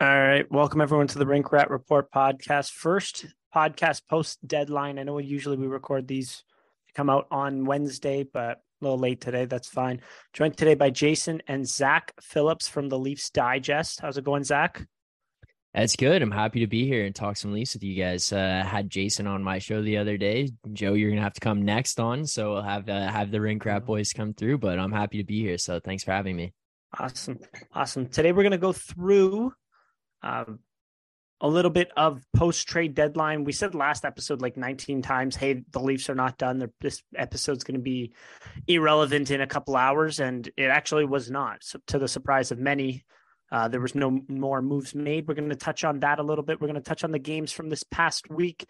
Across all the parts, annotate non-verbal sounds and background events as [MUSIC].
All right. Welcome everyone to the Rink Rat Report podcast. First podcast post deadline. I know usually we record these come out on Wednesday, but a little late today. That's fine. Joined today by Jason and Zach Phillips from the Leafs Digest. How's it going, Zach? That's good. I'm happy to be here and talk some Leafs with you guys. Uh, had Jason on my show the other day. Joe, you're gonna have to come next on, so we'll have uh, have the Rink Rat boys come through. But I'm happy to be here. So thanks for having me. Awesome, awesome. Today we're gonna go through um, a little bit of post trade deadline. We said last episode like 19 times, hey, the Leafs are not done. They're, this episode's going to be irrelevant in a couple hours, and it actually was not. So, to the surprise of many, uh, there was no more moves made. We're going to touch on that a little bit. We're going to touch on the games from this past week.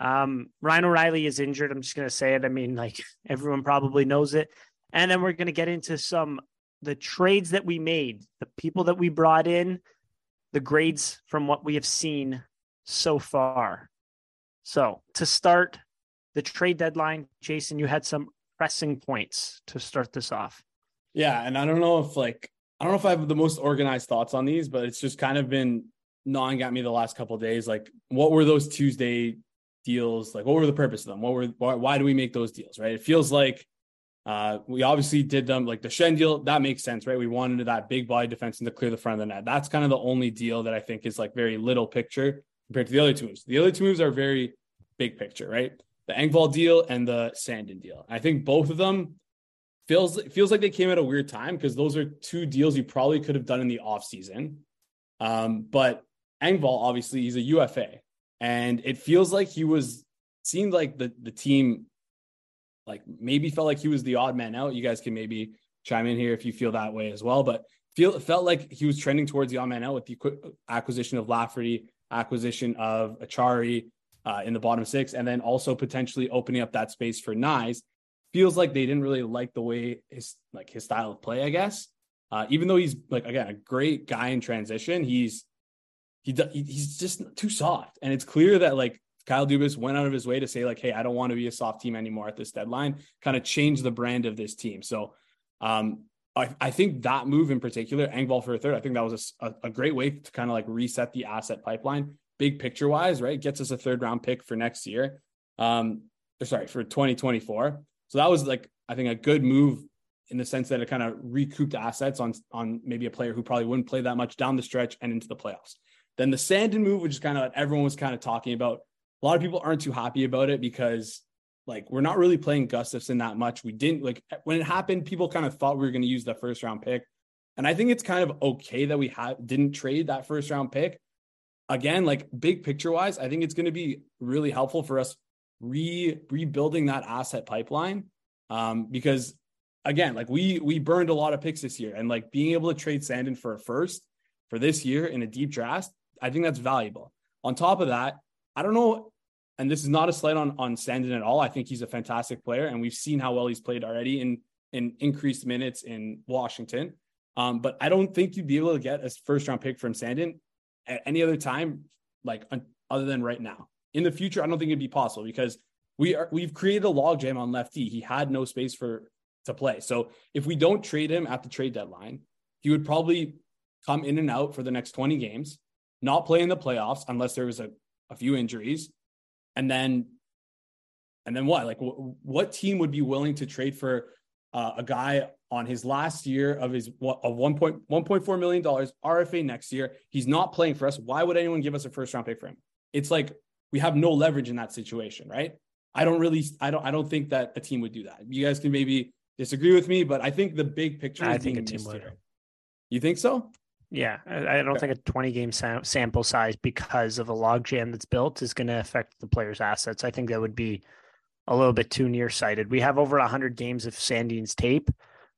Um, Ryan O'Reilly is injured. I'm just going to say it. I mean, like [LAUGHS] everyone probably knows it. And then we're going to get into some the trades that we made, the people that we brought in, the grades from what we have seen so far. So to start the trade deadline, Jason, you had some pressing points to start this off. Yeah, and I don't know if like I don't know if I have the most organized thoughts on these, but it's just kind of been gnawing at me the last couple days. Like, what were those Tuesday deals? Like, what were the purpose of them? What were why, why do we make those deals? Right? It feels like uh, we obviously did them like the Schenn deal. That makes sense, right? We wanted that big body defense and to clear the front of the net. That's kind of the only deal that I think is like very little picture compared to the other two moves. The other two moves are very big picture, right? The Engvall deal and the Sandin deal. I think both of them feels feels like they came at a weird time because those are two deals you probably could have done in the off season. Um, but Engvall obviously he's a UFA, and it feels like he was seemed like the the team like maybe felt like he was the odd man out. You guys can maybe chime in here if you feel that way as well. But feel felt like he was trending towards the odd man out with the acquisition of Lafferty, acquisition of Acciari uh, in the bottom six, and then also potentially opening up that space for Knies. Feels like they didn't really like the way his like his style of play. I guess uh, even though he's like again a great guy in transition, he's he he's just too soft, and it's clear that like Kyle Dubas went out of his way to say like, "Hey, I don't want to be a soft team anymore at this deadline." Kind of change the brand of this team. So, um, I, I think that move in particular, Engvall for a third, I think that was a, a great way to kind of like reset the asset pipeline, big picture wise, right? Gets us a third round pick for next year, um, or sorry, for 2024. So that was like I think a good move in the sense that it kind of recouped assets on on maybe a player who probably wouldn't play that much down the stretch and into the playoffs. Then the Sandin move, which is kind of what everyone was kind of talking about a lot of people aren't too happy about it because like we're not really playing Gustafsson that much. We didn't like when it happened, people kind of thought we were going to use the first round pick. And I think it's kind of okay that we have didn't trade that first round pick. Again, like big picture wise, I think it's going to be really helpful for us re rebuilding that asset pipeline. Um, because again, like we we burned a lot of picks this year, and like being able to trade Sandin for a first for this year in a deep draft, I think that's valuable. On top of that, I don't know, and this is not a slight on on Sandin at all. I think he's a fantastic player, and we've seen how well he's played already in in increased minutes in Washington. Um, but I don't think you'd be able to get a first round pick from Sandin at any other time, like other than right now. In the future, I don't think it'd be possible because we are we've created a logjam on lefty. He had no space for to play. So if we don't trade him at the trade deadline, he would probably come in and out for the next 20 games, not play in the playoffs unless there was a a few injuries, and then and then what? Like, w- what team would be willing to trade for uh, a guy on his last year of his of one point one point four million dollars RFA next year? He's not playing for us. Why would anyone give us a first round pick for him? It's like we have no leverage in that situation, right? I don't really, I don't, I don't think that a team would do that. You guys can maybe disagree with me, but I think the big picture. I think a team would. You think so? Yeah, I, don't okay. think a 20 game sam- sample size because of a logjam that's built is going to affect the player's assets. I think that would be a little bit too nearsighted. We have over 100 games of Sandin's tape.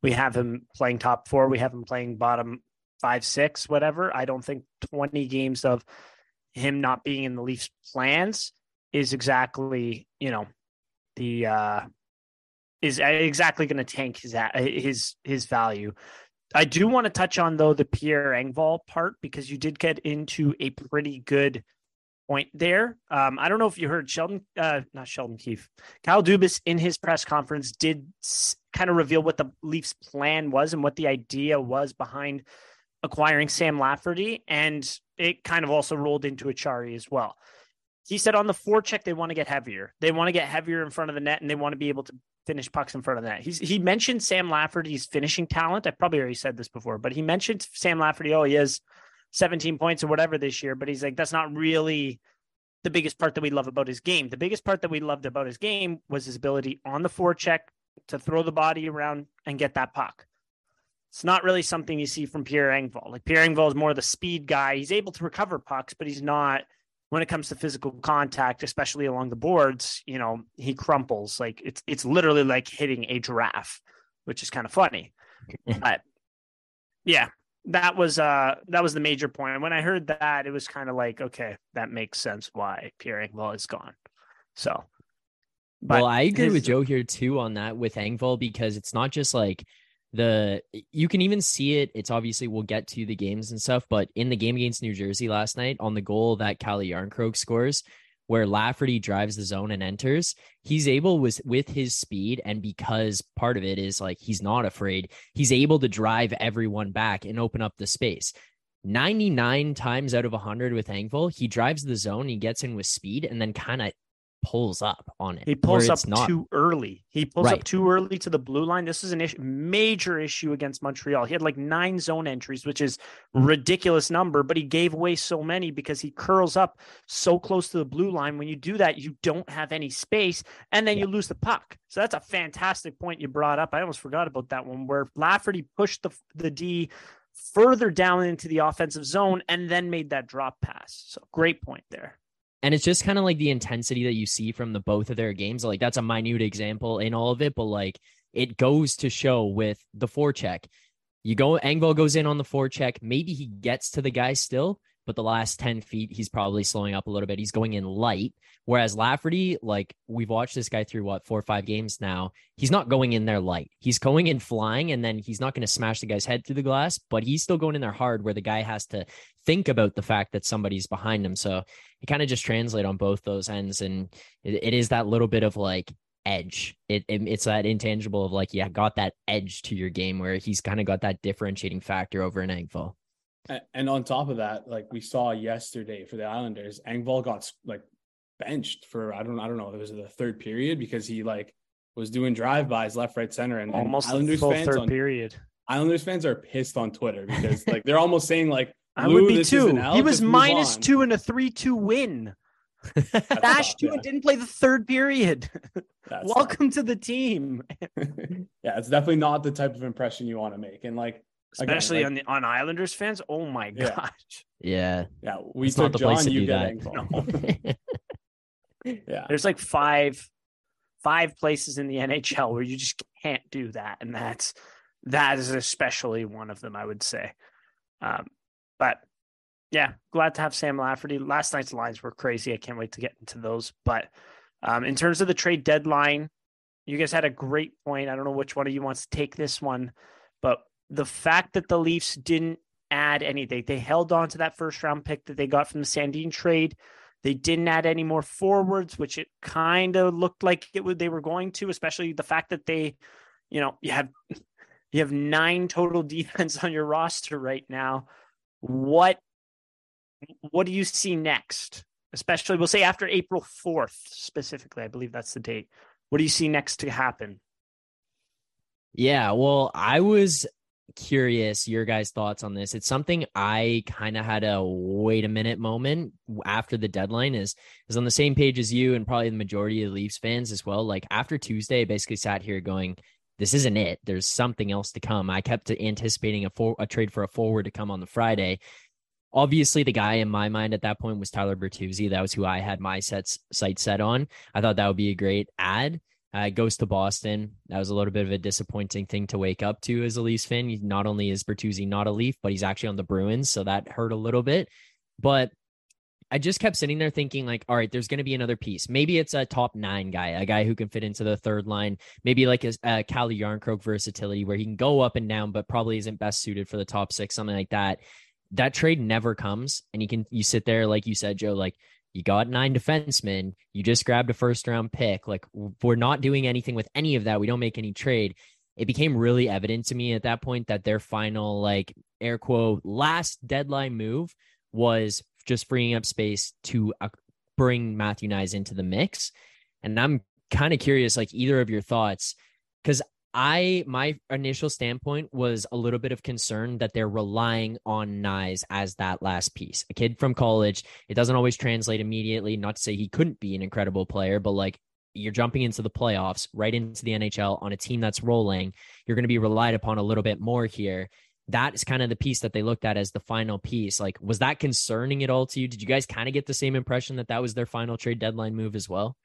We have him playing top four. We have him playing bottom five, six, whatever. I don't think 20 games of him not being in the Leafs plans is exactly, you know, the uh is exactly going to tank his his his value. I do want to touch on though the Pierre Engvall part because you did get into a pretty good point there. Um, I don't know if you heard Sheldon, uh, not Sheldon Keefe, Kyle Dubas in his press conference did s- kind of reveal what the Leafs' plan was and what the idea was behind acquiring Sam Lafferty, and it kind of also rolled into Acciari as well. He said on the forecheck they want to get heavier. They want to get heavier in front of the net, and they want to be able to finish pucks in front of that. He's he mentioned Sam Lafferty's finishing talent. I probably already said this before, but he mentioned Sam Lafferty. Oh, he has 17 points or whatever this year, but he's like that's not really the biggest part that we love about his game. The biggest part that we loved about his game was his ability on the forecheck to throw the body around and get that puck. It's not really something you see from Pierre Engvall. Like Pierre Engvall is more the speed guy. He's able to recover pucks, but he's not when it comes to physical contact, especially along the boards, you know, he crumples. Like it's it's literally like hitting a giraffe, which is kind of funny. [LAUGHS] but yeah, that was uh that was the major point. When I heard that, it was kind of like, okay, that makes sense why Pierre Engvall is gone. So well, I agree his... with Joe here too on that with Engvall because it's not just like the you can even see it. It's obviously we'll get to the games and stuff, but in the game against New Jersey last night, on the goal that Calle Jarnkrok scores, where Lafferty drives the zone and enters, he's able with with his speed and because part of it is like he's not afraid, he's able to drive everyone back and open up the space. 99 times out of 100 with Engvall, he drives the zone, he gets in with speed and then kind of pulls up on it. He pulls up not... too early. He pulls right. up too early to the blue line. This is an issue, major issue against Montreal. He had like nine zone entries, which is hmm. ridiculous number, but he gave away so many because he curls up so close to the blue line. When you do that, you don't have any space, and then yeah. you lose the puck. So that's a fantastic point you brought up. I almost forgot about that one where Lafferty pushed the the D further down into the offensive zone and then made that drop pass. So great point there. And it's just kind of like the intensity that you see from the both of their games. Like that's a minute example in all of it, but like it goes to show with the forecheck. You go, Engvall goes in on the forecheck. Maybe he gets to the guy still, but the last 10 feet, he's probably slowing up a little bit. He's going in light. Whereas Lafferty, like we've watched this guy through what, four or five games now, he's not going in there light. He's going in flying, and then he's not going to smash the guy's head through the glass, but he's still going in there hard where the guy has to think about the fact that somebody's behind him. So it kind of just translate on both those ends. And it, it is that little bit of like, edge. It, it, it's that intangible of like, yeah, got that edge to your game where he's kind of got that differentiating factor over an Engvall. And on top of that, like we saw yesterday for the Islanders, Engvall got like benched for I don't I don't know it was the third period because he like was doing drive bys left, right, center, and almost and Islanders fans third on, period. Islanders fans are pissed on Twitter because like they're almost saying like I would be too. He was minus two in a three-two win. [LAUGHS] Dash two yeah. and didn't play the third period. [LAUGHS] Welcome tough. to the team. [LAUGHS] yeah, it's definitely not the type of impression you want to make, and like especially Again, like, on the on Islanders fans. Oh my yeah. gosh. Yeah. Yeah. We it's took John, you get no. yeah. There's like five five places in the NHL where you just can't do that. And that's that is especially one of them, I would say. Um, but yeah, glad to have Sam Lafferty. Last night's lines were crazy. I can't wait to get into those. But um, in terms of the trade deadline, you guys had a great point. I don't know which one of you wants to take this one, but the fact that the Leafs didn't add anything, they held on to that first round pick that they got from the Sandin trade. They didn't add any more forwards, which it kind of looked like it would they were going to, especially the fact that they, you know, you have you have nine total [LAUGHS] defense on your roster right now. What what do you see next? Especially we'll say after April 4th specifically. I believe that's the date. What do you see next to happen? Yeah, well, I was curious your guys' thoughts on this. It's something I kind of had a wait a minute moment after the deadline is is on the same page as you and probably the majority of the Leafs fans as well. Like after Tuesday, I basically sat here going, this isn't it. There's something else to come. I kept anticipating a for, a trade for a forward to come on the Friday. Obviously, the guy in my mind at that point was Tyler Bertuzzi. That was who I had my sets sight set on. I thought that would be a great ad. Uh, goes to Boston. That was a little bit of a disappointing thing to wake up to as a Leafs fan. Not only is Bertuzzi not a Leaf, but he's actually on the Bruins, so that hurt a little bit. But I just kept sitting there thinking, like, all right, there's going to be another piece. Maybe it's a top nine guy, a guy who can fit into the third line. Maybe like a, Calle Jarnkrok versatility where he can go up and down, but probably isn't best suited for the top six, something like that. That trade never comes. And you can, you sit there, like you said, Joe, like, you got nine defensemen. You just grabbed a first round pick. Like, we're not doing anything with any of that. We don't make any trade it became really evident to me at that point that their final like air quote last deadline move was just freeing up space to uh, bring Matthew Knies into the mix. And I'm kind of curious, like either of your thoughts, because I my initial standpoint was a little bit of concern that they're relying on Knies as that last piece. A kid from college, it doesn't always translate immediately. Not to say he couldn't be an incredible player, but like you're jumping into the playoffs, right into the NHL on a team that's rolling. You're going to be relied upon a little bit more here that is kind of the piece that they looked at as the final piece. Like, was that concerning at all to you? Did you guys kind of get the same impression that that was their final trade deadline move as well?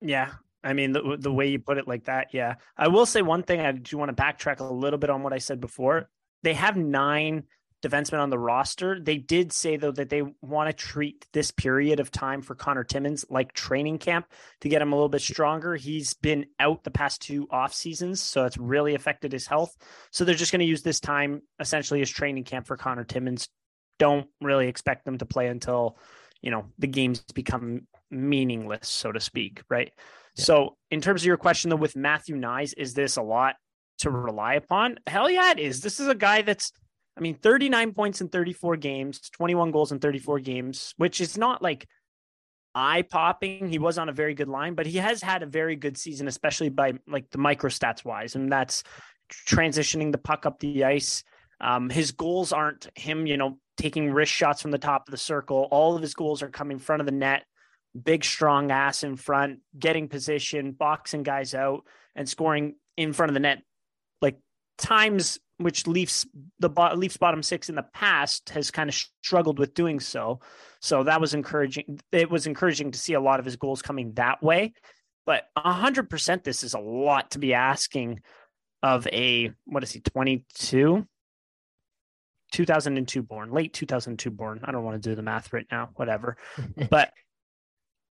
Yeah. I mean, the, the mm-hmm. way you put it like that, yeah. I will say one thing. I do want to backtrack a little bit on what I said before. They have nine defensemen on the roster. They did say though that they want to treat this period of time for Connor Timmins like training camp to get him a little bit stronger. He's been out the past two off seasons, so it's really affected his health. So they're just going to use this time essentially as training camp for Connor Timmins. Don't really expect them to play until, you know, the games become meaningless, so to speak, right? Yeah. So in terms of your question though with Matthew Knies, is this a lot to rely upon? Hell yeah, it is. This is a guy that's I mean, 39 points in 34 games, 21 goals in 34 games, which is not like eye popping. He was on a very good line, but he has had a very good season, especially by like the micro stats wise. And that's transitioning the puck up the ice. Um, his goals aren't him, you know, taking wrist shots from the top of the circle. All of his goals are coming front of the net, big, strong ass in front, getting position, boxing guys out, and scoring in front of the net like times which Leafs the Leafs bottom six in the past has kind of struggled with doing so. So that was encouraging. It was encouraging to see a lot of his goals coming that way. But hundred percent, this is a lot to be asking of a what is he 22 2002 born late 2002 born i don't want to do the math right now whatever [LAUGHS] but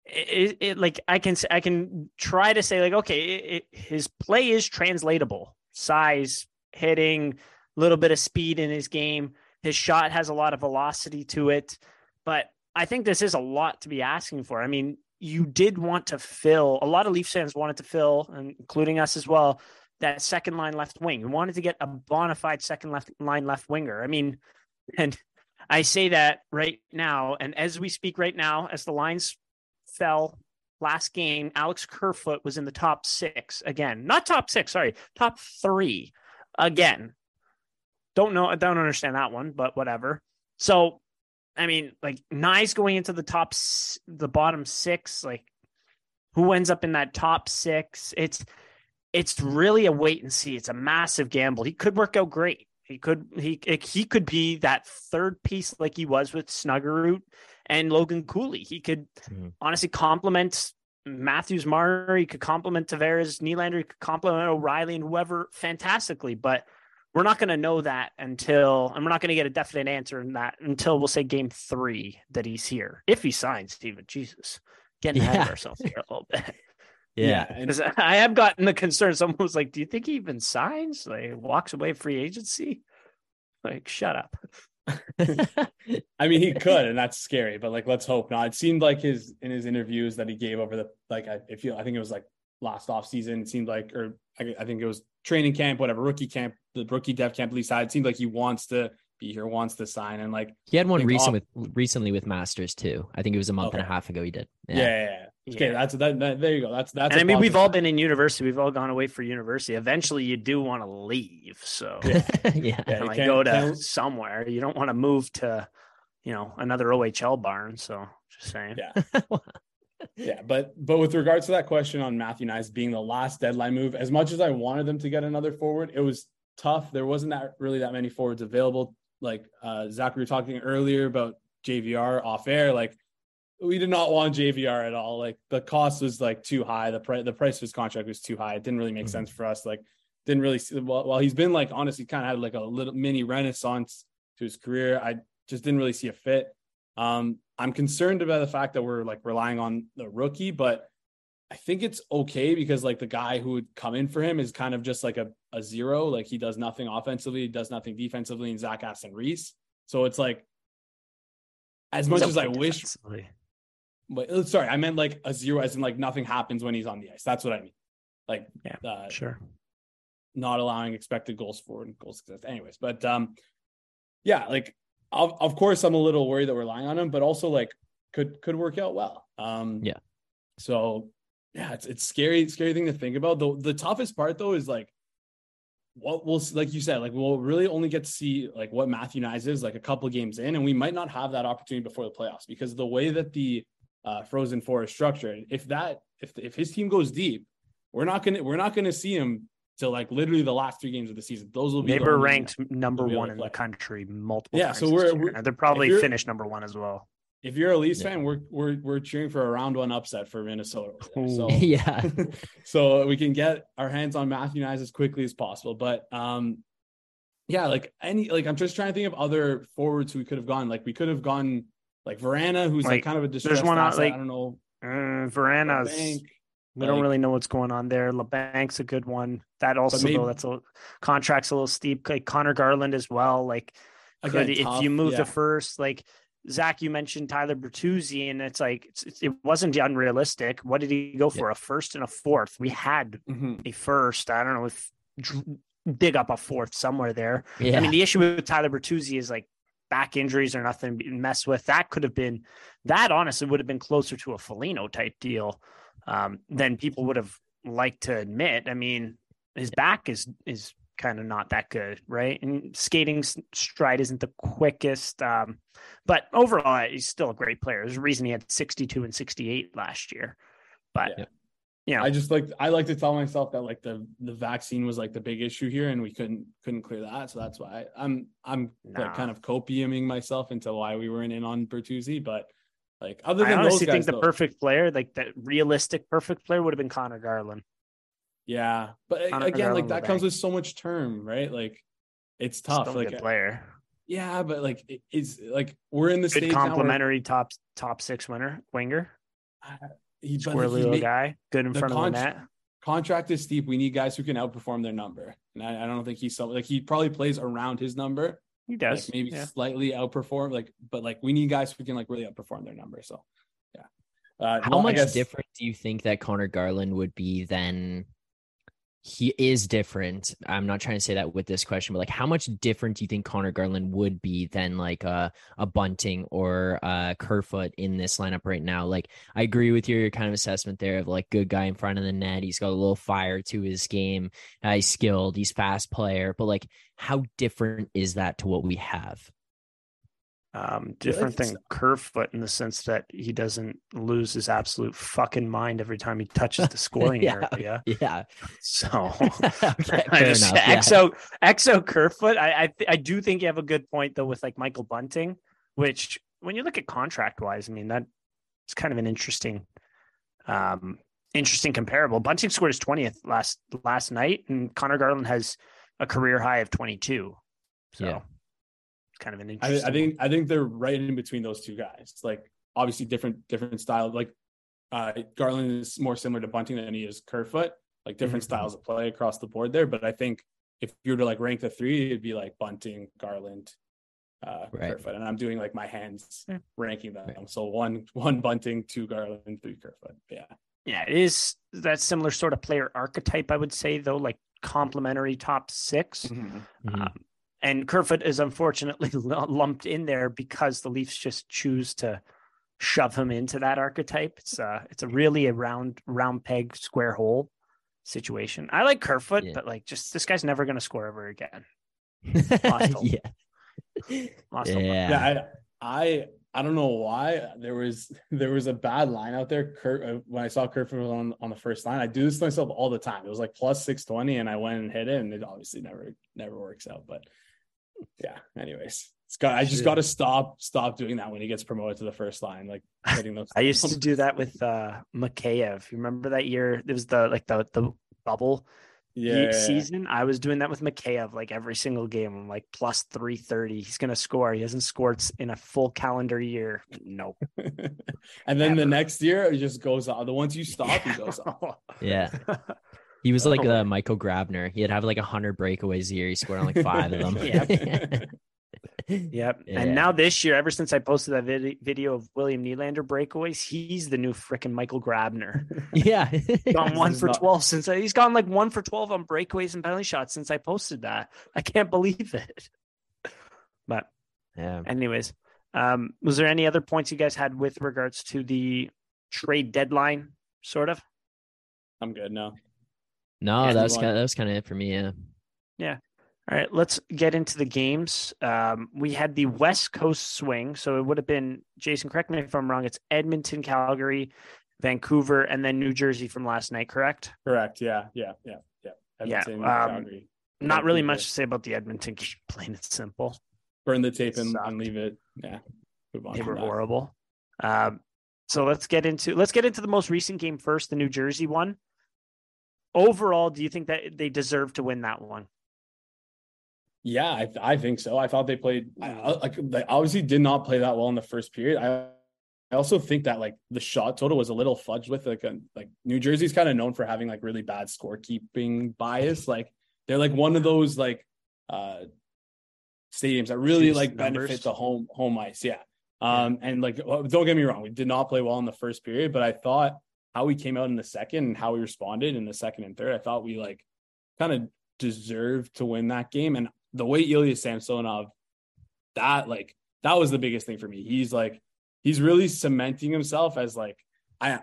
it, it, like i can i can try to say like okay it, his play is translatable size hitting, a little bit of speed in his game. His shot has a lot of velocity to it, but I think this is a lot to be asking for. I mean, you did want to fill a lot of Leafs fans wanted to fill, including us as well, that second line left wing. You wanted to get a bona fide second left line left winger. I mean, [LAUGHS] and I say that right now, and as we speak right now, as the lines fell last game, Alex Kerfoot was in the top six again, not top six, sorry, top three again. Don't know, I don't understand that one, but whatever. So, I mean, like Knies going into the top, the bottom six, like who ends up in that top six? It's, it's really a wait and see. It's a massive gamble. He could work out great. He could he he could be that third piece like he was with Snuggerud and Logan Cooley. He could mm-hmm. honestly complement Matthews Marner, he could complement Tavares, Nylander, he could complement O'Reilly and whoever fantastically, but we're not going to know that until, and we're not going to get a definite answer in that until we'll say game three that he's here. If he signs, Steven, Jesus, getting yeah. ahead of ourselves here a little bit. [LAUGHS] Yeah. Because I have gotten the concern. Someone was like, Do you think he even signs? Like, walks away free agency? Like, shut up. [LAUGHS] I mean, he could, and that's scary. But like, let's hope not. It seemed like his in his interviews that he gave over the like I, feel I think it was like last off season. It seemed like, or I, I, think it was training camp, whatever rookie camp, the rookie dev camp. At least it seemed like he wants to be here, wants to sign, and like he had one recent off- with recently with Masters too. I think it was a month okay. and a half ago. He did. Yeah, yeah, yeah, yeah. Okay, that's that, that, There you go. That's that's. And I mean, we've all been in university. We've all gone away for university. Eventually, you do want to leave. So [LAUGHS] yeah, yeah. yeah like go to somewhere. You don't want to move to, you know, another OHL barn. So just saying. Yeah. [LAUGHS] yeah, but but with regards to that question on Matthew Knies being the last deadline move, as much as I wanted them to get another forward, it was tough. There wasn't that really that many forwards available. Like uh Zach, we were talking earlier about JVR off air. Like we did not want JVR at all. Like the cost was like too high. The price the price of his contract was too high. It didn't really make mm-hmm. sense for us. Like didn't really see well, well he's been like honestly kind of had like a little mini renaissance to his career. I just didn't really see a fit. Um, I'm concerned about the fact that we're like relying on the rookie, but I think it's okay because like the guy who would come in for him is kind of just like a, a zero. Like he does nothing offensively, he does nothing defensively, and Zach Aston Reese. So it's like as much as I wish but uh, sorry, I meant like a zero as in like nothing happens when he's on the ice. That's what I mean. Like yeah, uh, sure. Not allowing expected goals for and goal success. Anyways, but um yeah, like of, of course I'm a little worried that we're relying on him, but also like could could work out well. Um yeah. So yeah, it's it's scary, scary thing to think about. The the toughest part though is like what we'll like you said, like we'll really only get to see like what Matthew Knies is like a couple games in, and we might not have that opportunity before the playoffs because the way that the uh, Frozen Four's structure. structured, if that if if his team goes deep, we're not gonna we're not gonna see him till like literally the last three games of the season. Those will be they were ranked number one in the country multiple. Yeah, so we're, we're they're probably finished number one as well if you're a Leafs yeah. fan, we're we're we're cheering for a round one upset for Minnesota. So [LAUGHS] yeah, [LAUGHS] so we can get our hands on Matthew Knies as quickly as possible. But um, yeah, like any like I'm just trying to think of other forwards we could have gone. Like we could have gone like Vrana, who's like, like kind of a distressed there's one out, like I don't know. Uh, Vrana's. we like, don't really know what's going on there. Labanc's a good one. That also maybe, though, that's a contract's a little steep. Like Conor Garland as well. Like again, could, if you move yeah. to first, like Zach, you mentioned Tyler Bertuzzi, and it's like it's, it wasn't unrealistic. What did he go for? Yeah. A first and a fourth. We had mm-hmm. a first. I don't know if dig up a fourth somewhere there. Yeah. I mean, the issue with Tyler Bertuzzi is like back injuries or nothing to mess with. That could have been that. Honestly, would have been closer to a Foligno type deal um, than people would have liked to admit. I mean, his back is is kind of not that good, right? And skating stride isn't the quickest, um, but overall, he's still a great player. There's a reason he had 62 and 68 last year. But yeah. Yeah, I just like I like to tell myself that like the the vaccine was like the big issue here, and we couldn't couldn't clear that. So that's why I, am I'm, I'm nah. like kind of copiuming myself into why we weren't in on Bertuzzi, but. Like other than those. I honestly guys, think the though, perfect player, like the realistic perfect player, would have been Conor Garland. Yeah, but again, like that comes with so much term, right? Like it's tough. Still like player. Yeah, but like it, it's like we're in the good complimentary top top six winner winger. He, Squirrely little made, guy, good in front con- of the net. Contract is steep. We need guys who can outperform their number, and I, I don't think he's so like he probably plays around his number. He does like maybe yeah. slightly outperform, like, but like we need guys who can like really outperform their number. So, yeah. Uh, How well, much guess, different do you think that Conor Garland would be than he is different. I'm not trying to say that with this question, but like how much different do you think Conor Garland would be than like a, a Bunting or a Kerfoot in this lineup right now? Like I agree with your kind of assessment there of like good guy in front of the net. He's got a little fire to his game. Uh, he's skilled. He's fast player. But like how different is that to what we have? Um, different than Kerfoot in the sense that he doesn't lose his absolute fucking mind every time he touches the [LAUGHS] scoring yeah, area. Yeah. [LAUGHS] So [LAUGHS] okay, I just, enough, Exo yeah. Exo Kerfoot. I I, I do think you have a good point though with like Michael Bunting, which when you look at contract wise, I mean that it's kind of an interesting um interesting comparable. Bunting scored his 20th last last night, and Conor Garland has a career high of 22. So yeah kind of an interesting. I, I, think I think they're right in between those two guys. Like obviously different different style. Like uh, Garland is more similar to Bunting than he is Kerfoot. Like different mm-hmm. styles of play across the board there. But I think if you were to like rank the three, it'd be like Bunting, Garland, uh, right. Kerfoot, and I'm doing like my hands yeah. ranking them. Right. So one one Bunting, two Garland, three Kerfoot. Yeah. Yeah, it is that similar sort of player archetype, I would say, though, like complementary top 6 mm-hmm. Mm-hmm. Um, and Kerfoot is unfortunately [LAUGHS] lumped in there because the Leafs just choose to shove him into that archetype. It's uh it's a really a round round peg square hole situation. I like Kerfoot, yeah. but like just this guy's never gonna score ever again. [LAUGHS] yeah. yeah. yeah. I, I I don't know why there was [LAUGHS] there was a bad line out there. Kurt, uh, when I saw Kerfoot on on the first line, I do this to myself all the time. It was like plus six twenty, and I went and hit it, and it obviously never never works out. But yeah. Anyways, it's got. I just got to stop stop doing that when he gets promoted to the first line. Like [LAUGHS] hitting those. I used to do that with uh Mikheyev. You remember that year? It was the like the the bubble. Yeah. season, I was doing that with Mikheyev like every single game. I'm like plus 330. He's going to score. He hasn't scored in a full calendar year. Nope. [LAUGHS] and then the next year it just goes on. The ones you stop, he goes [LAUGHS] on. Yeah. He was like Oh. uh, Michael Grabner. He'd have like a hundred breakaways a year. He scored on like [LAUGHS] five of them. Yep. [LAUGHS] Yep. Yeah. And now this year, ever since I posted that vid- video of William Nylander breakaways, he's the new freaking Michael Grabner. [LAUGHS] yeah. Gone one for not- 12 since I, he's gone like one for 12 on breakaways and penalty shots since I posted that. I can't believe it. But yeah. anyways, um, was there any other points you guys had with regards to the trade deadline, sort of? I'm good now. No, Yeah, that was kind on. of, that was kind of it for me. Yeah. Yeah. All right, let's get into the games. Um, we had the West Coast swing, so it would have been Jason. Correct me if I'm wrong. It's Edmonton, Calgary, Vancouver, and then New Jersey from last night. Correct? Correct. Yeah. Yeah. Yeah. Yeah. Yeah, um, Calgary. Not really much to say about the Edmonton game. [LAUGHS] Plain and simple. Burn the tape and, and leave it. Yeah. Move on. They were that. horrible. Um, so let's get into let's get into the most recent game first, the New Jersey one. Overall, do you think that they deserve to win that one? Yeah, I, I think so. I thought they played I, I- like they obviously did not play that well in the first period. I I also think that like the shot total was a little fudged with like a, like New Jersey's kind of known for having like really bad scorekeeping bias. Like they're like one of those like uh stadiums that really Juice like numbers. benefit the home home ice. Yeah. Um and like don't get me wrong, we did not play well in the first period, but I thought how we came out in the second and how we responded in the second and third, I thought we like kind of deserved to win that game. And the way Ilya Samsonov, that like that was the biggest thing for me. He's like he's really cementing himself as like I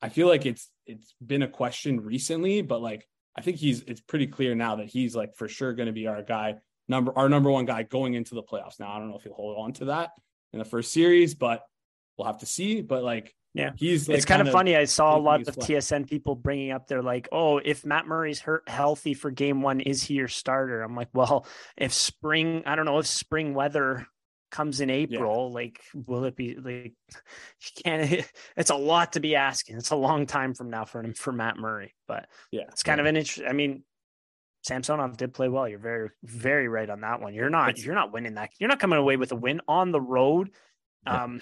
I feel like it's it's been a question recently, but like I think he's it's pretty clear now that he's like for sure going to be our guy number our number one guy going into the playoffs. Now I don't know if he'll hold on to that in the first series, but we'll have to see. But like Yeah. he's like it's kind of funny. I saw a lot of flex. TSN people bringing up. They're like, "Oh, if Matt Murray's hurt healthy for Game One, is he your starter?" I'm like, "Well, if spring, I don't know if spring weather comes in April, like, will it be like? [LAUGHS] You can't. [LAUGHS] It's a lot to be asking. It's a long time from now for him for Matt Murray, but Yeah. it's kind of an interest. I mean, Samsonov did play well. You're very, very right on that one. You're not. You're not winning that. You're not coming away with a win on the road. Um,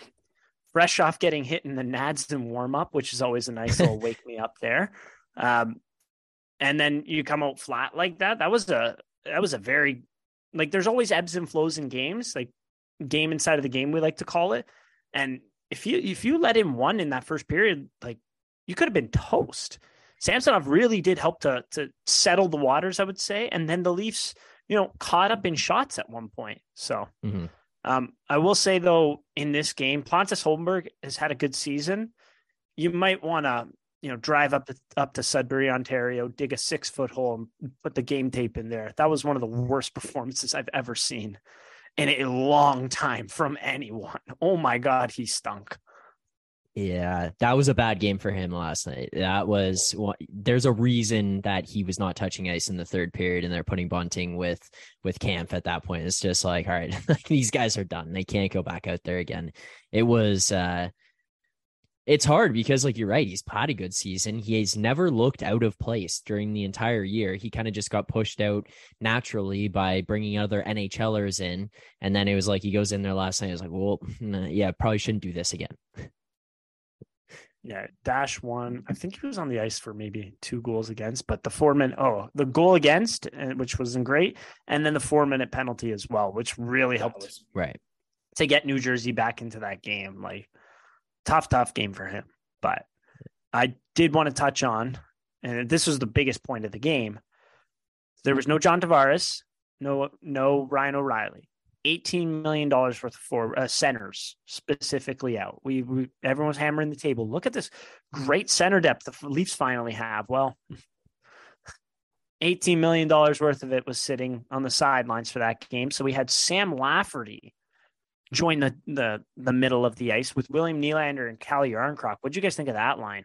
fresh off getting hit in the Nads in warm up, which is always a nice little [LAUGHS] wake me up there. Um, and then you come out flat like that. That was a that was a very like there's always ebbs and flows in games, like game inside of the game we like to call it. And if you if you let in one in that first period, like you could have been toast. Samsonov really did help to to settle the waters, I would say. And then the Leafs, you know, caught up in shots at one point. So Mhm. Um, I will say though, in this game, Pontus Holmberg has had a good season. You might want to, you know, drive up to, up to Sudbury, Ontario, dig a six foot hole, and put the game tape in there. That was one of the worst performances I've ever seen in a long time from anyone. Oh my god, he stunk. Yeah, that was a bad game for him last night. That was there's a reason that he was not touching ice in the third period, and they're putting Bunting with with Kampf at that point. It's just like, all right, [LAUGHS] these guys are done. They can't go back out there again. It was uh it's hard because like you're right, he's had a good season. He's never looked out of place during the entire year. He kind of just got pushed out naturally by bringing other NHLers in, and then it was like he goes in there last night. It was like, well, [LAUGHS] yeah, probably shouldn't do this again. [LAUGHS] Yeah, dash one. I think he was on the ice for maybe two goals against, but the four minute oh, the goal against, which wasn't great, and then the four minute penalty as well, which really helped was- Right. to get New Jersey back into that game. Like tough, tough game for him. But I did want to touch on, and this was the biggest point of the game. There was no John Tavares, no no Ryan O'Reilly. $18 million worth of for uh, centers specifically out. We, we everyone's hammering the table. Look at this great center depth the Leafs finally have. Well, $18 million worth of it was sitting on the sidelines for that game. So we had Sam Lafferty join the the the middle of the ice with William Nylander and Calle Järnkrok. What'd you guys think of that line?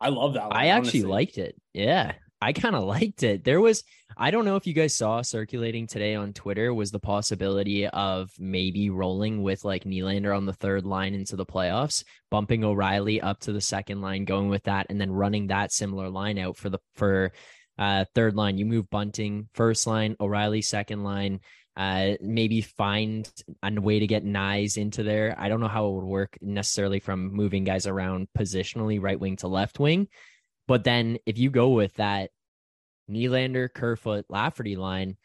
I love that. One, I actually honestly. liked it. Yeah. I kind of liked it. There was, I don't know if you guys saw circulating today on Twitter was the possibility of maybe rolling with like Nylander on the third line into the playoffs, bumping O'Reilly up to the second line, going with that, and then running that similar line out for the for uh, third line, you move Bunting first line, O'Reilly second line. Uh, maybe find a way to get Knies into there. I don't know how it would work necessarily from moving guys around positionally, right wing to left wing. But then if you go with that Nylander, Kerfoot, Lafferty line,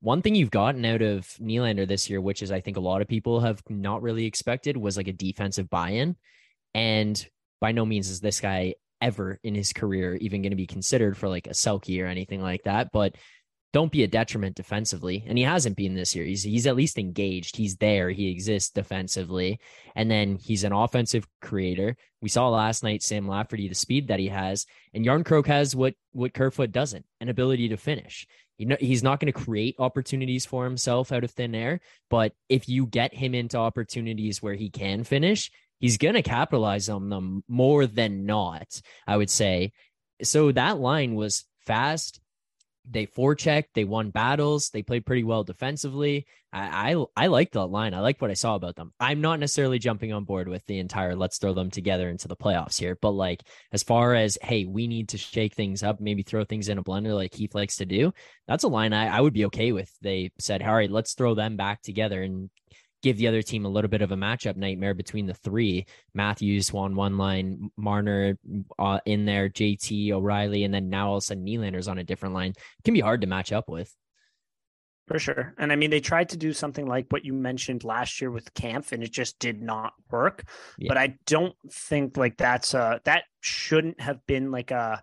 one thing you've gotten out of Nylander this year, which is I think a lot of people have not really expected, was like a defensive buy-in. And by no means is this guy ever in his career even going to be considered for like a Selke or anything like that. But don't be a detriment defensively. And he hasn't been this year. He's he's at least engaged. He's there. He exists defensively. And then he's an offensive creator. We saw last night Sam Lafferty, the speed that he has. And Järnkrok has what what Kerfoot doesn't, an ability to finish. You know, he's not going to create opportunities for himself out of thin air. But if you get him into opportunities where he can finish, he's going to capitalize on them more than not, I would say. So that line was fast they forechecked, they won battles, they played pretty well defensively. I, I I like that line. I like what I saw about them. I'm not necessarily jumping on board with the entire let's throw them together into the playoffs here, but like as far as hey, we need to shake things up, maybe throw things in a blender like Keefe likes to do. That's a line I, I would be okay with. They said, all right, let's throw them back together and give the other team a little bit of a matchup nightmare between the three. Matthews on one line, Marner uh, in there, JT, O'Reilly, and then now all of a sudden Nylander's on a different line. It can be hard to match up with. For sure. And I mean, they tried to do something like what you mentioned last year with Kampf, and it just did not work. Yeah. But I don't think like that's a, that shouldn't have been like a,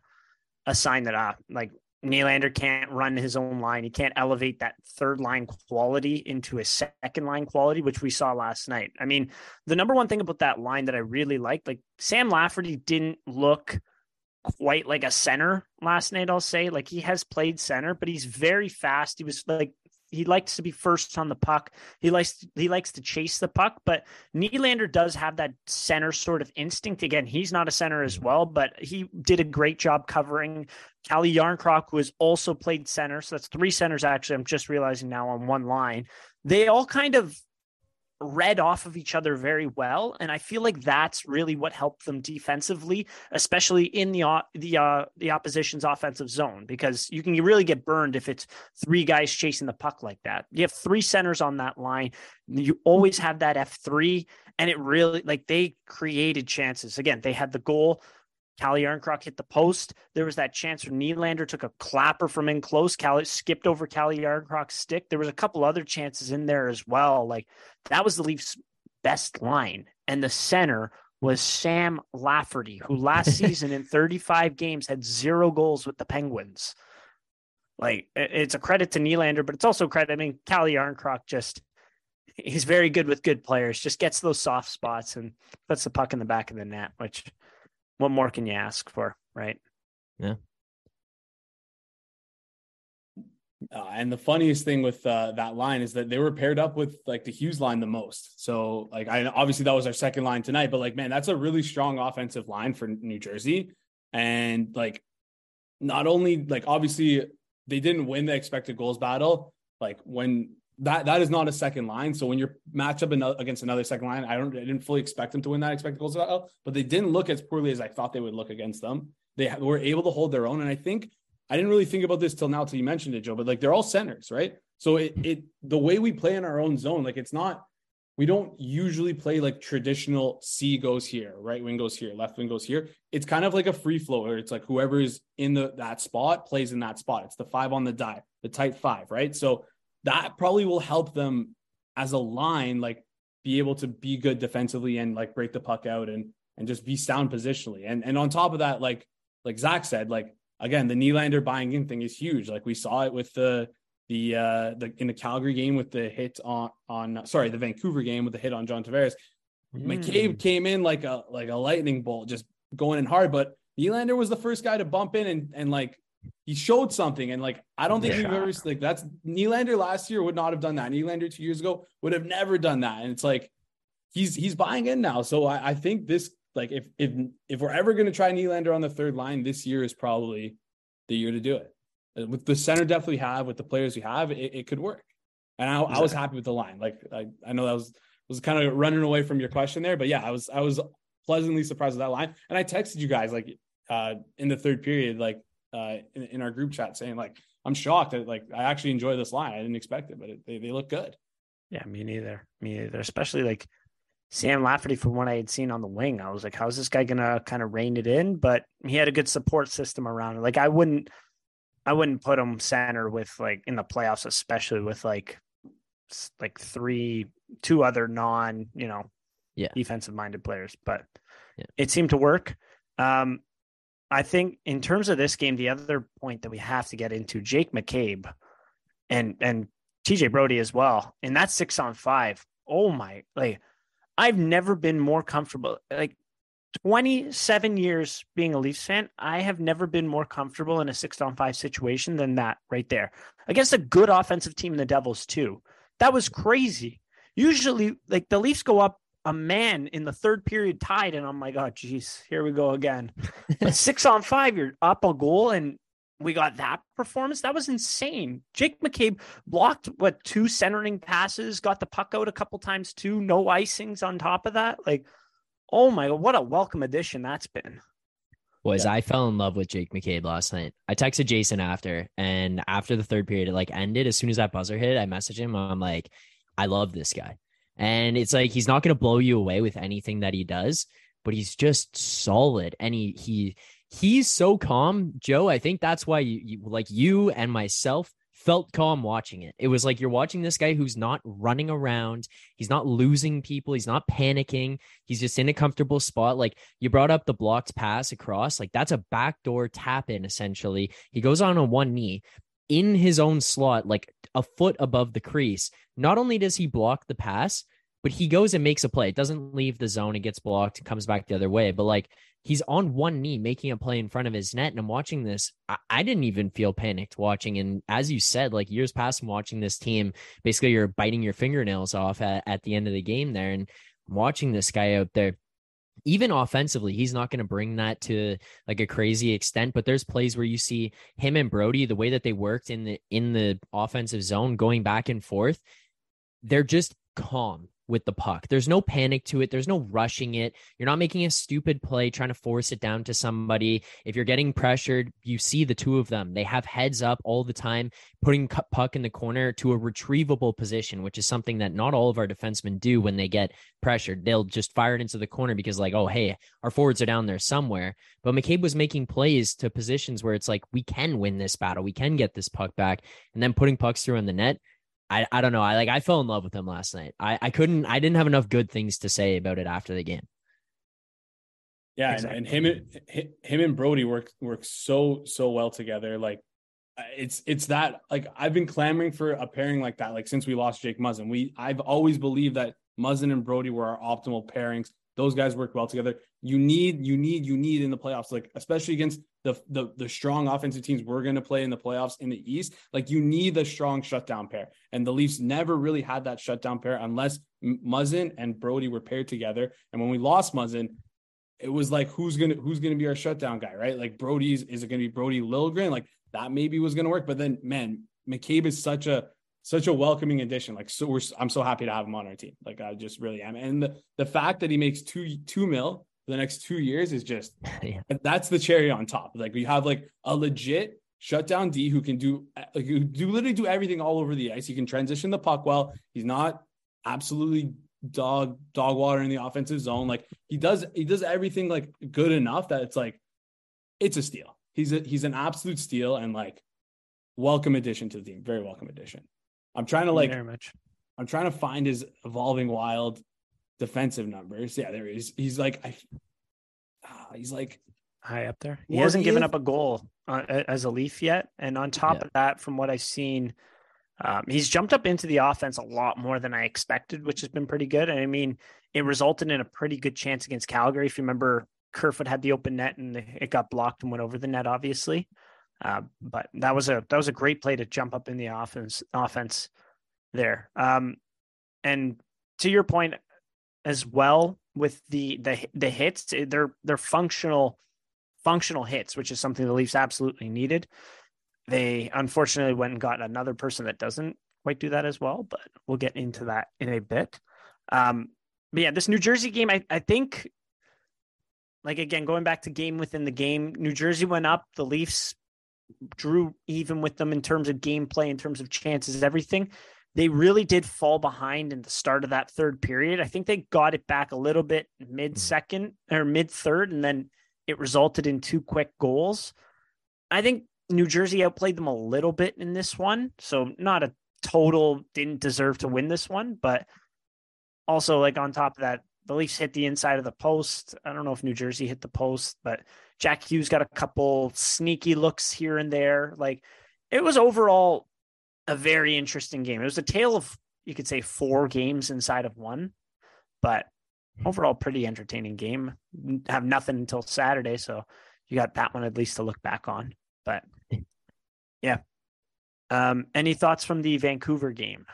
a sign that, uh, like Nylander can't run his own line. He can't elevate that third line quality into a second line quality, which we saw last night. I mean, the number one thing about that line that I really liked, like Sam Lafferty didn't look quite like a center last night, I'll say. Like he has played center, but he's very fast. He was like he likes to be first on the puck. He likes he likes to chase the puck, but Nylander does have that center sort of instinct. Again, he's not a center as mm-hmm. well, but he did a great job covering Calle Järnkrok, who has also played center. So that's three centers actually. I'm just realizing now on one line. They all kind of read off of each other very well and i feel like that's really what helped them defensively especially in the the uh, the opposition's offensive zone because you can really get burned if it's three guys chasing the puck like that. You have three centers on that line you always have that f3 and it really like they created chances. Again they had the goal Calle Järnkrok hit the post. There was that chance where Nylander took a clapper from in close. Calle skipped over Calle Järnkrok's stick. There was a couple other chances in there as well. Like that was the Leafs' best line. And the center was Sam Lafferty, who last [LAUGHS] season in 35 games had zero goals with the Penguins. Like it's a credit to Nylander, but it's also credit. I mean, Calle Järnkrok just he's very good with good players, just gets those soft spots and puts the puck in the back of the net, which what more can you ask for, right? Yeah. Uh, and the funniest thing with uh, that line is that they were paired up with like the Hughes line the most. So like I obviously that was our second line tonight, but like man, that's a really strong offensive line for New Jersey. And like not only like obviously they didn't win the expected goals battle. Like when that that is not a second line. So when you're match up against another second line, I don't I didn't fully expect them to win that expected goals battle, oh, but they didn't look as poorly as I thought they would look against them. They were able to hold their own, and I think I didn't really think about this till now till you mentioned it, Joe. But like they're all centers, right? So it it the way we play in our own zone, like it's not we don't usually play like traditional C goes here, right wing goes here, left wing goes here. It's kind of like a free flow where it's like whoever is in the that spot plays in that spot. It's the five on the die, the tight five, right? So that probably will help them as a line, like be able to be good defensively and like break the puck out and and just be sound positionally. And and on top of that, like like Zach said, like again, the Nylander buying in thing is huge. Like we saw it with the the uh the in the Calgary game with the hit on on sorry the Vancouver game with the hit on John Tavares. Mm. McCabe came in like a like a lightning bolt, just going in hard. But Nylander was the first guy to bump in and and like he showed something. And like, I don't think yeah. we've ever like that's Nylander last year would not have done that. Nylander two years ago would have never done that. And it's like he's he's buying in now. So I, I think this like if if if we're ever gonna try Nylander on the third line, this year is probably the year to do it. Uh, with the center depth we have, with the players we have, it, it could work. And I, I was happy with the line. Like I, I know that was was kind of running away from your question there, but yeah, I was I was pleasantly surprised with that line. And I texted you guys like uh in the third period, like uh, in, in, our group chat saying like, I'm shocked that like I actually enjoy this line. I didn't expect it, but it, they they look good. Yeah, me neither. Me neither. Especially like Sam Lafferty from what I had seen on the wing. I was like, how's this guy gonna kind of rein it in? But he had a good support system around it. Like I wouldn't I wouldn't put him center with like in the playoffs, especially with like like three two other non, you know, yeah, defensive minded players. But yeah. it seemed to work. Um I think in terms of this game, the other point that we have to get into, Jake McCabe and and TJ Brodie as well. And that's six on five. Oh my like I've never been more comfortable. Like 27 years being a Leafs fan, I have never been more comfortable in a six on five situation than that right there against a good offensive team, the Devils, too. That was crazy. Usually, like the Leafs go up a man in the third period tied, and I'm like, oh, geez, here we go again. [LAUGHS] but six on five, you're up a goal, and we got that performance. That was insane. Jake McCabe blocked what two centering passes, got the puck out a couple times too. No icings on top of that. Like, oh my god, what a welcome addition that's been. Was yeah. I fell in love with Jake McCabe last night. I texted Jason after, and after the third period, it like ended. As soon as that buzzer hit, I messaged him. I'm like, I love this guy. And it's like he's not going to blow you away with anything that he does, but he's just solid. And he he he's so calm, Joe. I think that's why you, you, like you and myself felt calm watching it. It was like you're watching this guy who's not running around, he's not losing people, he's not panicking, he's just in a comfortable spot. Like you brought up the blocked pass across, like that's a backdoor tap in essentially. He goes on on one knee in his own slot, like a foot above the crease. Not only does he block the pass, but he goes and makes a play. It doesn't leave the zone and gets blocked comes back the other way. But like he's on one knee making a play in front of his net. And I'm watching this. I, I, didn't even feel panicked watching. And as you said, like years past, I'm watching this team, basically you're biting your fingernails off at, at the end of the game there. And I'm watching this guy out there. Even offensively, he's not going to bring that to like a crazy extent, but there's plays where you see him and Brodie, the way that they worked in the in the offensive zone, going back and forth, they're just calm with the puck. There's no panic to it. There's no rushing it. You're not making a stupid play trying to force it down to somebody. If you're getting pressured, you see the two of them. They have heads up all the time, putting puck in the corner to a retrievable position, which is something that not all of our defensemen do when they get pressured. They'll just fire it into the corner because, like, oh, hey, our forwards are down there somewhere. But McCabe was making plays to positions where it's like, we can win this battle. We can get this puck back. And then putting pucks through in the net I, I don't know. I like I fell in love with him last night. I, I couldn't I didn't have enough good things to say about it after the game. Yeah, exactly. and, and him and him and Brodie work work so so well together. Like it's it's that like I've been clamoring for a pairing like that like since we lost Jake Muzzin. We I've always believed that Muzzin and Brodie were our optimal pairings. Those guys work well together. You need, you need, you need in the playoffs, like especially against the the, the strong offensive teams we're going to play in the playoffs in the East. Like you need the strong shutdown pair, and the Leafs never really had that shutdown pair unless Muzzin and Brodie were paired together. And when we lost Muzzin, it was like who's gonna who's gonna be our shutdown guy, right? Like Brodie's is it gonna be Brodie Liljegren? Like that maybe was gonna work, but then man, McCabe is such a such a welcoming addition. Like, so we're, I'm so happy to have him on our team. Like, I just really am. And the, the fact that he makes two, two mil for the next two years is just, [LAUGHS] yeah. that's the cherry on top. Like, we have like a legit shutdown D who can do, like, who do literally do everything all over the ice. He can transition the puck well. He's not absolutely dog, dog water in the offensive zone. Like, he does, he does everything like good enough that it's like, it's a steal. He's a, he's an absolute steal and like, welcome addition to the team. Very welcome addition. I'm trying to like very much. I'm trying to find his evolving wild defensive numbers. Yeah, there he is. He's like I ah, he's like high up there. He hasn't given up a goal uh, as a Leaf yet, and on top yeah. of that, from what I've seen, um, he's jumped up into the offense a lot more than I expected, which has been pretty good. And I mean, it resulted in a pretty good chance against Calgary. If you remember, Kerfoot had the open net and it got blocked and went over the net, obviously. Uh, but that was a that was a great play to jump up in the offense offense there. Um, and to your point as well with the the the hits, eh, they're they're functional functional hits, which is something the Leafs absolutely needed. They unfortunately went and got another person that doesn't quite do that as well, but we'll get into that in a bit. Um, but yeah, this New Jersey game, I, I think, like again, going back to game within the game, New Jersey went up. The Leafs drew even with them in terms of gameplay, in terms of chances, everything. They really did fall behind in the start of that third period. I think they got it back a little bit mid second or mid third, and then it resulted in two quick goals. I think New Jersey outplayed them a little bit in this one. So not a total didn't deserve to win this one, but also like on top of that, the Leafs hit the inside of the post. I don't know if New Jersey hit the post, but Jack Hughes got a couple sneaky looks here and there. Like it was overall a very interesting game. It was a tale of you could say four games inside of one, but overall pretty entertaining game. Have nothing until Saturday, so you got that one at least to look back on. But [LAUGHS] yeah. Um, any thoughts from the Vancouver game?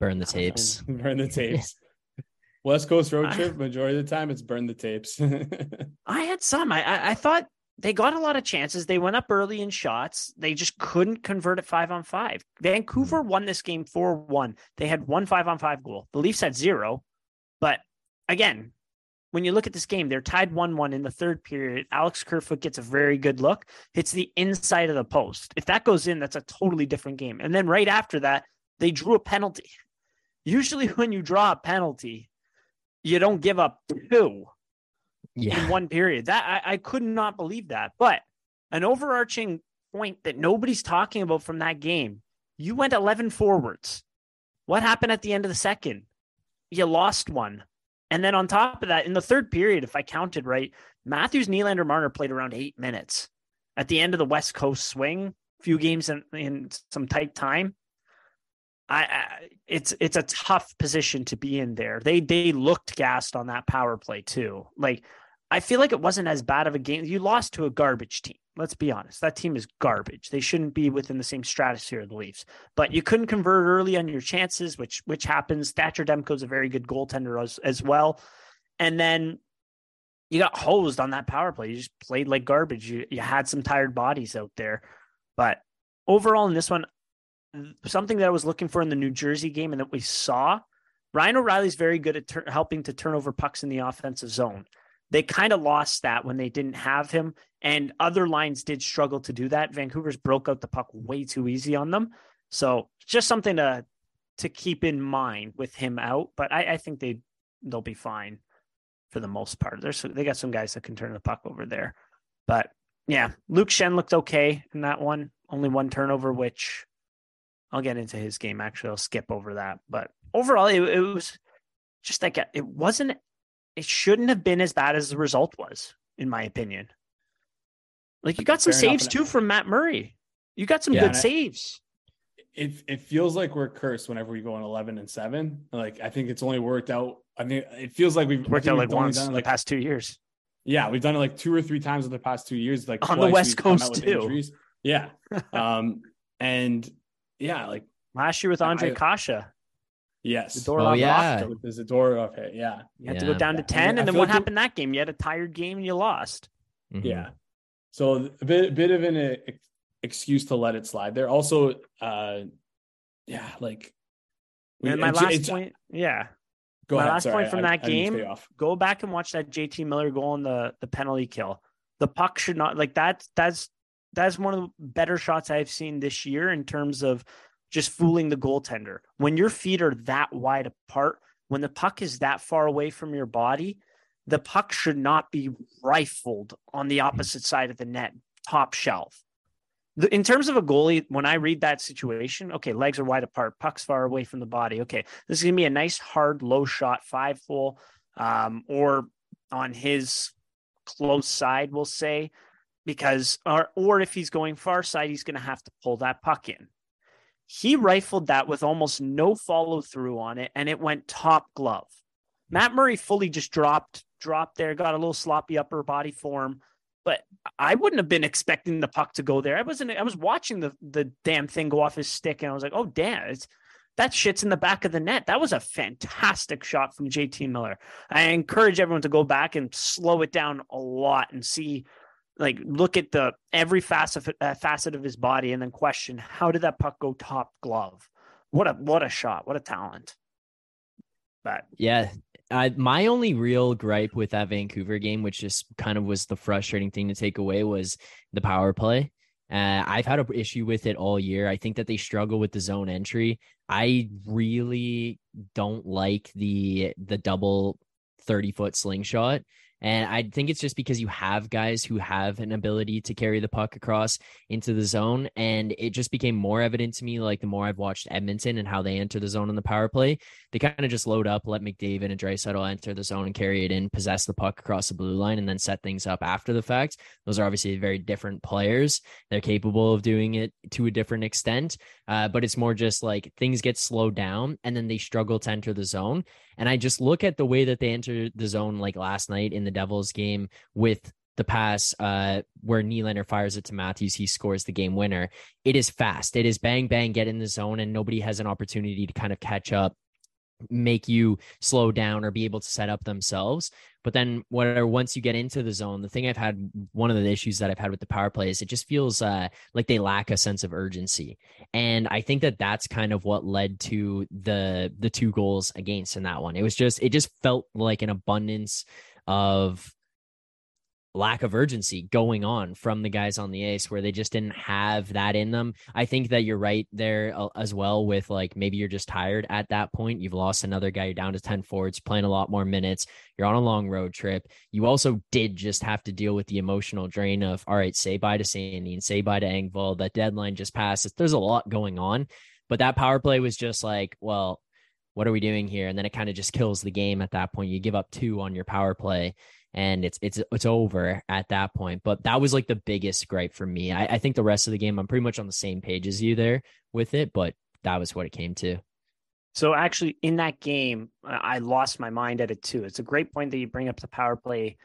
Burn the tapes. [LAUGHS] burn the tapes. [LAUGHS] West Coast road trip, majority of the time it's burn the tapes. I had some. I, I thought they got a lot of chances. They went up early in shots. They just couldn't convert at five on five. Vancouver won this game 4 1. They had one five on five goal. The Leafs had zero. But again, when you look at this game, they're tied 1 1 in the third period. Alex Kerfoot gets a very good look, hits the inside of the post. If that goes in, that's a totally different game. And then right after that, they drew a penalty. [LAUGHS] Usually, when you draw a penalty, you don't give up two yeah. in one period. That I, I could not believe that. But an overarching point that nobody's talking about from that game, you went 11 forwards. What happened at the end of the second? You lost one. And then on top of that, in the third period, if I counted right, Matthews, Nylander, Marner played around eight minutes. At the end of the West Coast swing, few games in, in some tight time. I, I, it's it's a tough position to be in there. They they looked gassed on that power play too. Like I feel like it wasn't as bad of a game. You lost to a garbage team. Let's be honest. That team is garbage. They shouldn't be within the same stratosphere of the Leafs. But you mm. couldn't convert early on your chances, which which happens. Thatcher Demko's a very good goaltender as, as well. And then you got hosed on that power play. You just played like garbage. You you had some tired bodies out there. But overall in this one, something that I was looking for in the New Jersey game and that we saw, Ryan O'Reilly's very good at ter- helping to turn over pucks in the offensive zone. They kind of lost that when they didn't have him, and other lines did struggle to do that. Vancouver's broke out the puck way too easy on them, so just something to to keep in mind with him out. But I, I think they they'll be fine for the most part. There's they got some guys that can turn the puck over there, but yeah, Luke Schenn looked okay in that one. Only one turnover, which I'll get into his game. Actually, I'll skip over that. But overall, it, it was just like it wasn't. It shouldn't have been as bad as the result was, in my opinion. Like you got some Fair saves enough. too from Matt Murray. You got some yeah, good saves. It it feels like we're cursed whenever we go on eleven and seven. Like I think it's only worked out. I mean, it feels like we've worked out like once in like, the past two years. Yeah, we've done it like two or three times in the past two years. Like on the West Coast too. Injuries. Yeah, [LAUGHS] um, and yeah, like last year with Andre I, Kase. Yes. Zadorov oh, yeah. With the Zadorov hit. Yeah. You had yeah. to go down to 10. I mean, and then what like happened that game? You had a tired game and you lost. Mm-hmm. Yeah. So a bit, bit of an uh, excuse to let it slide there. Also, uh, yeah, like. And my last point, yeah. Go my ahead. last Sorry, point from I, that I, game, go back and watch that JT Miller goal on the, the penalty kill. The puck should not like that. That's that's one of the better shots I've seen this year in terms of just fooling the goaltender. When your feet are that wide apart, when the puck is that far away from your body, the puck should not be rifled on the opposite side of the net, top shelf. In terms of a goalie, when I read that situation, okay, legs are wide apart, puck's far away from the body. Okay, this is gonna be a nice, hard, low shot, five full, um, or on his close side, we'll say because or or if he's going far side, he's to have to pull that puck in. He rifled that with almost no follow through on it, and it went top glove. Matt Murray fully just dropped dropped there, got a little sloppy upper body form, but I wouldn't have been expecting the puck to go there. I wasn't. I was watching the the damn thing go off his stick, and I was like, oh damn, it's that shit's in the back of the net. That was a fantastic shot from JT Miller. I encourage everyone to go back and slow it down a lot and see like look at the every facet uh, facet of his body and then question how did that puck go top glove what a what a shot what a talent but yeah Uh, my only real gripe with that Vancouver game, which just kind of was the frustrating thing to take away, was the power play. Uh, I've had an issue with it all year. I think that they struggle with the zone entry. I really don't like the the double 30 foot slingshot. And I think it's just because you have guys who have an ability to carry the puck across into the zone. And it just became more evident to me, like the more I've watched Edmonton and how they enter the zone in the power play, they kind of just load up, let McDavid and Draisaitl enter the zone and carry it in, possess the puck across the blue line, and then set things up after the fact. Those are obviously very different players. They're capable of doing it to a different extent. Uh, but it's more just like things get slowed down and then they struggle to enter the zone. And I just look at the way that they entered the zone like last night in the Devils game with the pass uh, where Nylander fires it to Matthews, he scores the game winner. It is fast. It is bang, bang, get in the zone, and nobody has an opportunity to kind of catch up make you slow down or be able to set up themselves. But then whatever once you get into the zone, the thing I've had one of the issues that I've had with the power play is it just feels uh, like they lack a sense of urgency. And I think that that's kind of what led to the the two goals against in that one. It was just it just felt like an abundance of lack of urgency going on from the guys on the ace where they just didn't have that in them. I think that you're right there uh, as well with like maybe you're just tired at that point. You've lost another guy, you're down to 10 forwards, playing a lot more minutes. You're on a long road trip. You also did just have to deal with the emotional drain of, all right, say bye to Sandin, say bye to Engvall. That deadline just passes. There's a lot going on. But that power play was just like, well, what are we doing here? And then it kind of just kills the game at that point. You give up two on your power play and it's it's it's over at that point. But that was like the biggest gripe for me. I, I think the rest of the game, I'm pretty much on the same page as you there with it, but that was what it came to. So actually, in that game, uh, I lost my mind at it too. It's a great point that you bring up the power play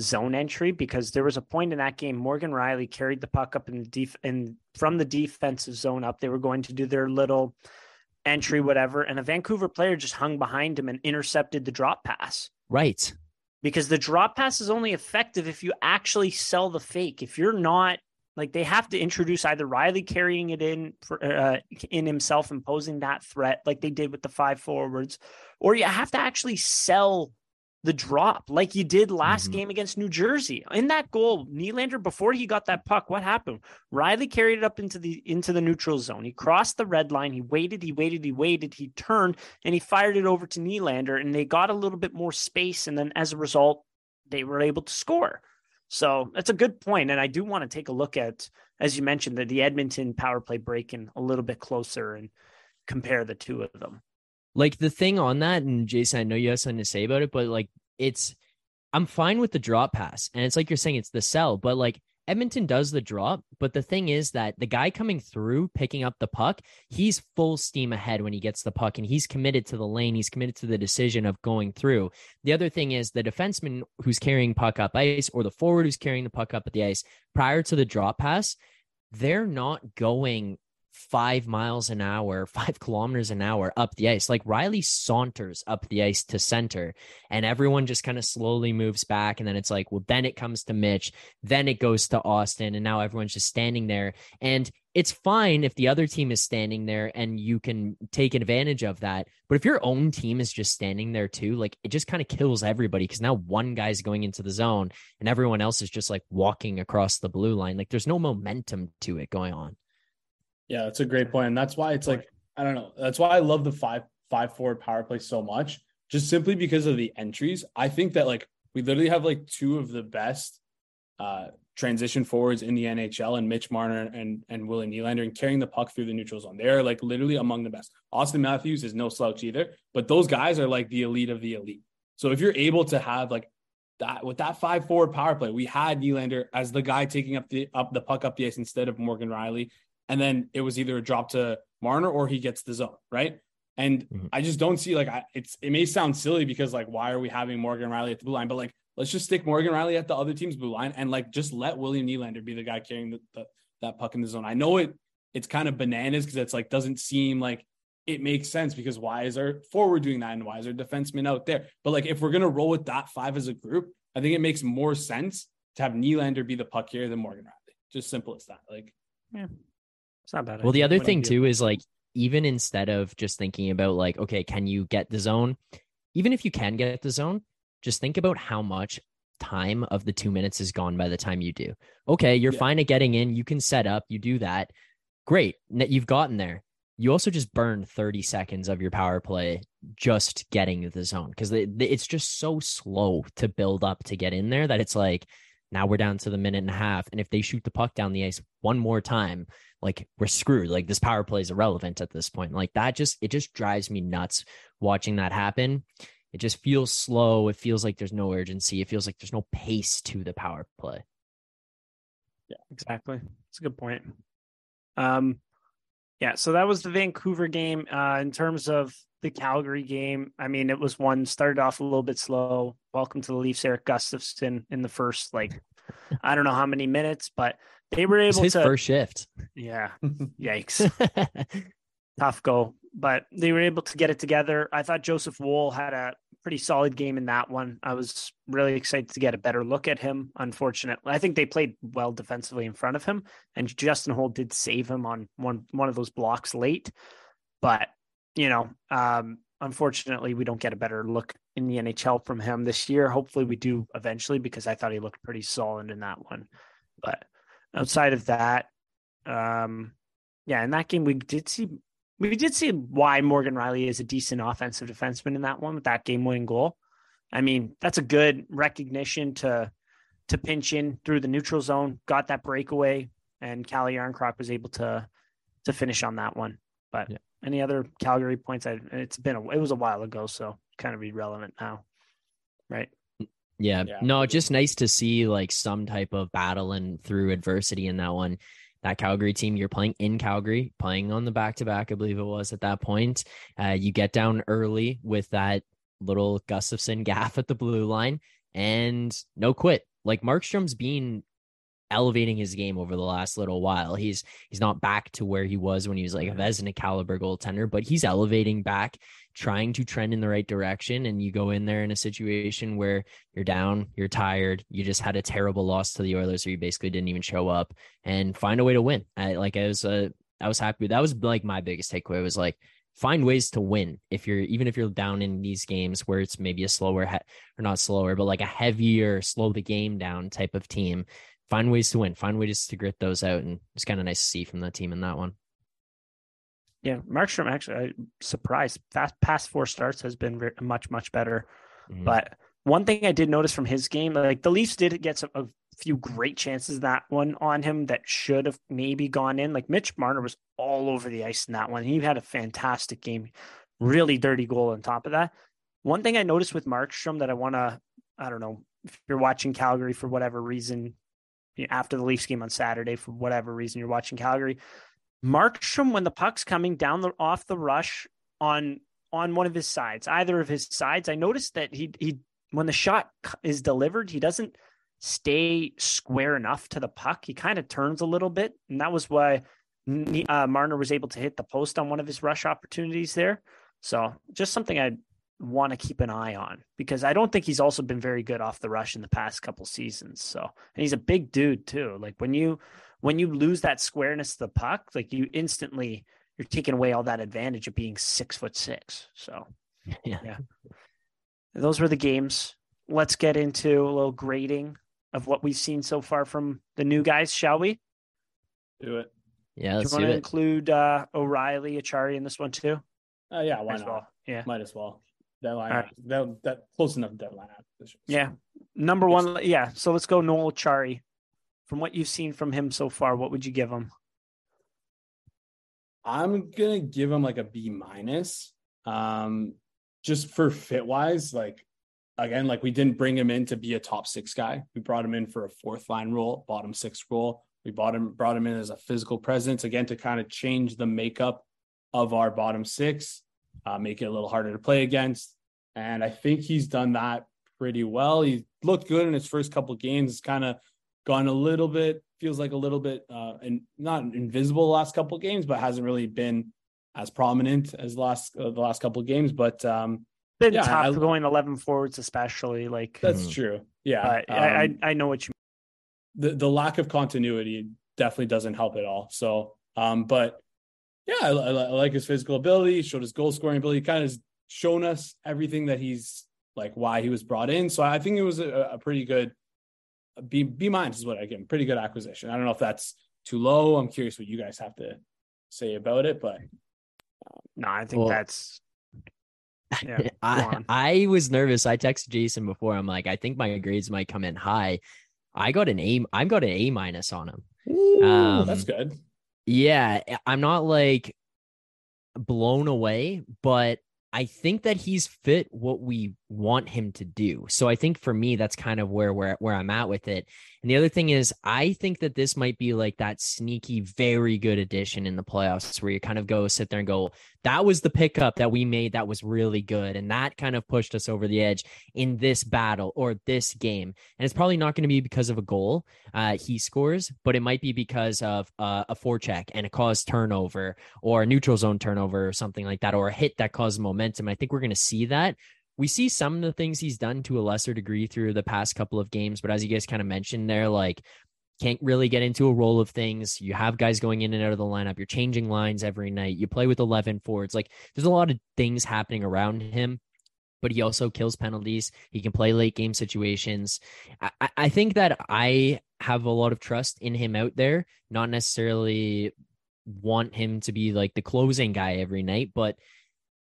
zone entry because there was a point in that game Morgan Rielly carried the puck up in the def and from the defensive zone up. They were going to do their little entry, whatever, and a Vancouver player just hung behind him and intercepted the drop pass. Right because the drop pass is only effective if you actually sell the fake. If you're not like they have to introduce either Rielly carrying it in for uh, in himself imposing that threat like they did with the five forwards or you have to actually sell the drop like you did last mm-hmm. game against New Jersey. In that goal, Nylander before he got that puck, what happened? Rielly carried it up into the into the neutral zone. He crossed the red line. He waited, he waited, he waited. He turned and he fired it over to Nylander, and they got a little bit more space. And then as a result, they were able to score. So that's a good point, and I do want to take a look at, as you mentioned, the, the Edmonton power play breaking a little bit closer and compare the two of them. Like the thing on that, and Jason, I know you have something to say about it, but like it's I'm fine with the drop pass. And it's like you're saying it's the sell, but like Edmonton does the drop, but the thing is that the guy coming through picking up the puck, he's full steam ahead when he gets the puck and he's committed to the lane. He's committed to the decision of going through. The other thing is the defenseman who's carrying puck up ice or the forward who's carrying the puck up at the ice prior to the drop pass, they're not going five miles an hour, [LAUGHS] five kilometers an hour up the ice. Like Rielly saunters up the ice to center, and everyone just kind of slowly moves back. And then it's like, well, then it comes to Mitch, then it goes to Austin, and now everyone's just standing there. And it's fine if the other team is standing there and you can take advantage of that. But if your own team is just standing there too, like it just kind of kills everybody because now one guy's going into the zone and everyone else is just like walking across the blue line. Like there's no momentum to it going on. Yeah, that's a great point. And that's why it's like, I don't know. That's why I love the five five forward power play so much. Just simply because of the entries. I think that like we literally have like two of the best uh transition forwards in the NHL and Mitch Marner and and Willie Nylander and carrying the puck through the neutral zone. They're like literally among the best. Austin Matthews is no slouch either, but those guys are like the elite of the elite. So if you're able to have like that with that five forward power play, we had Nylander as the guy taking up the up the puck up the ice instead of Morgan Rielly and then it was either a drop to Marner or he gets the zone, right? And mm-hmm. I just don't see like I, it's it may sound silly because like why are we having Morgan Rielly at the blue line? But like let's just stick Morgan Rielly at the other team's blue line and like just let William Nylander be the guy carrying the, the that puck in the zone. I know it it's kind of bananas because it's like doesn't seem like it makes sense because why is our forward doing that and why is our defenseman out there? But like if we're gonna roll with that five as a group, I think it makes more sense to have Nylander be the puck carrier than Morgan Rielly. Just simple as that. Like yeah. It's not bad. Well, the other thing too is like even instead of just thinking about like, okay, can you get the zone? even if you can get the zone, just think about how much time of the two minutes is gone by the time you do. Okay, you're Yeah. fine at getting in. You can set up, you do that. Great. You've gotten there. You also just burn 30 seconds of your power play just getting the zone because it's just so slow to build up to get in there that it's like now we're down to the minute and a half. And if they shoot the puck down the ice one more time, like we're screwed. Like this power play is irrelevant at this point. Like that just, it just drives me nuts watching that happen. It just feels slow. It feels like there's no urgency. It feels like there's no pace to the power play. Yeah, exactly. It's a good point. Um, yeah, so that was the Vancouver game. Uh, in terms of the Calgary game, I mean, it was one started off a little bit slow. Welcome to the Leafs, Erik Gustafsson in the first like [LAUGHS] I don't know how many minutes, but they were able his to. first shift. Yeah, [LAUGHS] yikes, [LAUGHS] tough go. But they were able to get it together. I thought Joseph Woll had a pretty solid game in that one. I was really excited to get a better look at him. Unfortunately, I think they played well defensively in front of him, and Justin Holl did save him on one one of those blocks late. But you know, um, unfortunately, we don't get a better look in the NHL from him this year. Hopefully, we do eventually because I thought he looked pretty solid in that one. But outside of that, um, yeah, in that game we did see we did see why Morgan Rielly is a decent offensive defenseman in that one with that game winning goal. I mean, that's a good recognition to to pinch in through the neutral zone, got that breakaway, and Calle Järnkrok was able to to finish on that one. But Yeah. Any other Calgary points? I, it's been a, it was a while ago, so kind of irrelevant now, right? Yeah. Yeah. No, just nice to see like some type of battle and through adversity in that one. That Calgary team, you're playing in Calgary, playing on the back to back, I believe it was at that point. Uh, you get down early with that little Gustafsson [LAUGHS] gaff at the blue line and no quit. Like Markstrom's been elevating his game over the last little while. He's he's not back to where he was when he was like a Vezina caliber goaltender, but he's elevating back, trying to trend in the right direction. And you go in there in a situation where you're down, you're tired, you just had a terrible loss to the Oilers, or you basically didn't even show up, and find a way to win. I like I was uh, I was happy. That was like my biggest takeaway was like find ways to win if you're even if you're down in these games where it's maybe a slower or not slower but like a heavier slow the game down type of team find ways to win find ways to grit those out and it's kind of nice to see from the team in that one Yeah, Markstrom actually I'm surprised. Fast past four starts has been very, much much better. Mhm. But one thing I did notice from his game, like the Leafs did get some, a few great chances that one on him that should have maybe gone in. Like Mitch Marner was all over the ice in that one. He had a fantastic game, really dirty goal on top of that. One thing I noticed with Markstrom that I want to, I don't know, if you're watching Calgary for whatever reason, after the Leafs game on Saturday, for whatever reason you're watching Calgary, Markstrom when the puck's coming down the off the rush on on one of his sides, either of his sides, I noticed that he he when the shot is delivered, he doesn't stay square enough to the puck. He kind of turns a little bit, and that was why uh, Marner was able to hit the post on one of his rush opportunities there. So just something I want to keep an eye on because I don't think he's also been very good off the rush in the past couple seasons. So and he's a big dude too. Like when you when you lose that squareness of the puck, like you instantly you're taking away all that advantage of being six foot six. So [LAUGHS] yeah yeah. those were the games. Let's get into a little grading of what we've seen so far from the new guys, shall we? Do it. yeah do let's you do want to it include uh, O'Reilly, Acciari in this one too? Uh, yeah, why As not? well. Yeah. Might as well. Deadline. Right. That, that close enough deadline. Yeah. Number one, yeah. So let's go Noel Acciari. From what you've seen from him so far, what would you give him? I'm gonna give him like a B minus. Um, just for fit wise, like again, like we didn't bring him in to be a top six guy. We brought him in for a fourth line role, bottom six role. We bought him, brought him in as a physical presence again to kind of change the makeup of our bottom six, uh, make it a little harder to play against. And I think he's done that pretty well. He looked good in his first couple games. It's kind of gone a little bit, feels like a little bit, uh, and not invisible the last couple games, but hasn't really been as prominent as the last uh, the last couple of games. But um, Been Yeah, tough I- going 11 forwards, especially. Like, that's Mhm. true. Yeah, but I, um, I, I know what you the the lack of continuity definitely doesn't help at all. So, um, but yeah, I, I, I like his physical ability. Showed his goal scoring ability. Kind of shown us everything that he's like why he was brought in. So I think it was a, a pretty good B B minus is what I give Pretty good acquisition. I don't know if that's too low. I'm curious what you guys have to say about it, but um, no, I think well, that's yeah, [LAUGHS] I, I was nervous. I texted Jason before. I'm like, I think my grades might come in high. I got an A. I got an A minus on him. Ooh, um, that's good. Yeah, I'm not like blown away, but I think that he's fit what we want him to do. So I think for me, that's kind of where where where I'm at with it. And the other thing is, I think that this might be like that sneaky, very good addition in the playoffs where you kind of go sit there and go, that was the pickup that we made that was really good. And that kind of pushed us over the edge in this battle or this game. And it's probably not going to be because of a goal uh, he scores, but it might be because of uh, a forecheck and a caused turnover or a neutral zone turnover or something like that, or a hit that caused momentum. I think we're going to see that we see some of the things he's done to a lesser degree through the past couple of games, but as you guys kind of mentioned there, like can't really get into a role of things. You have guys going in and out of the lineup. You're changing lines every night. You play with 11 forwards. Like there's a lot of things happening around him, but he also kills penalties. He can play late game situations. I, I think that I have a lot of trust in him out there, not necessarily want him to be like the closing guy every night, but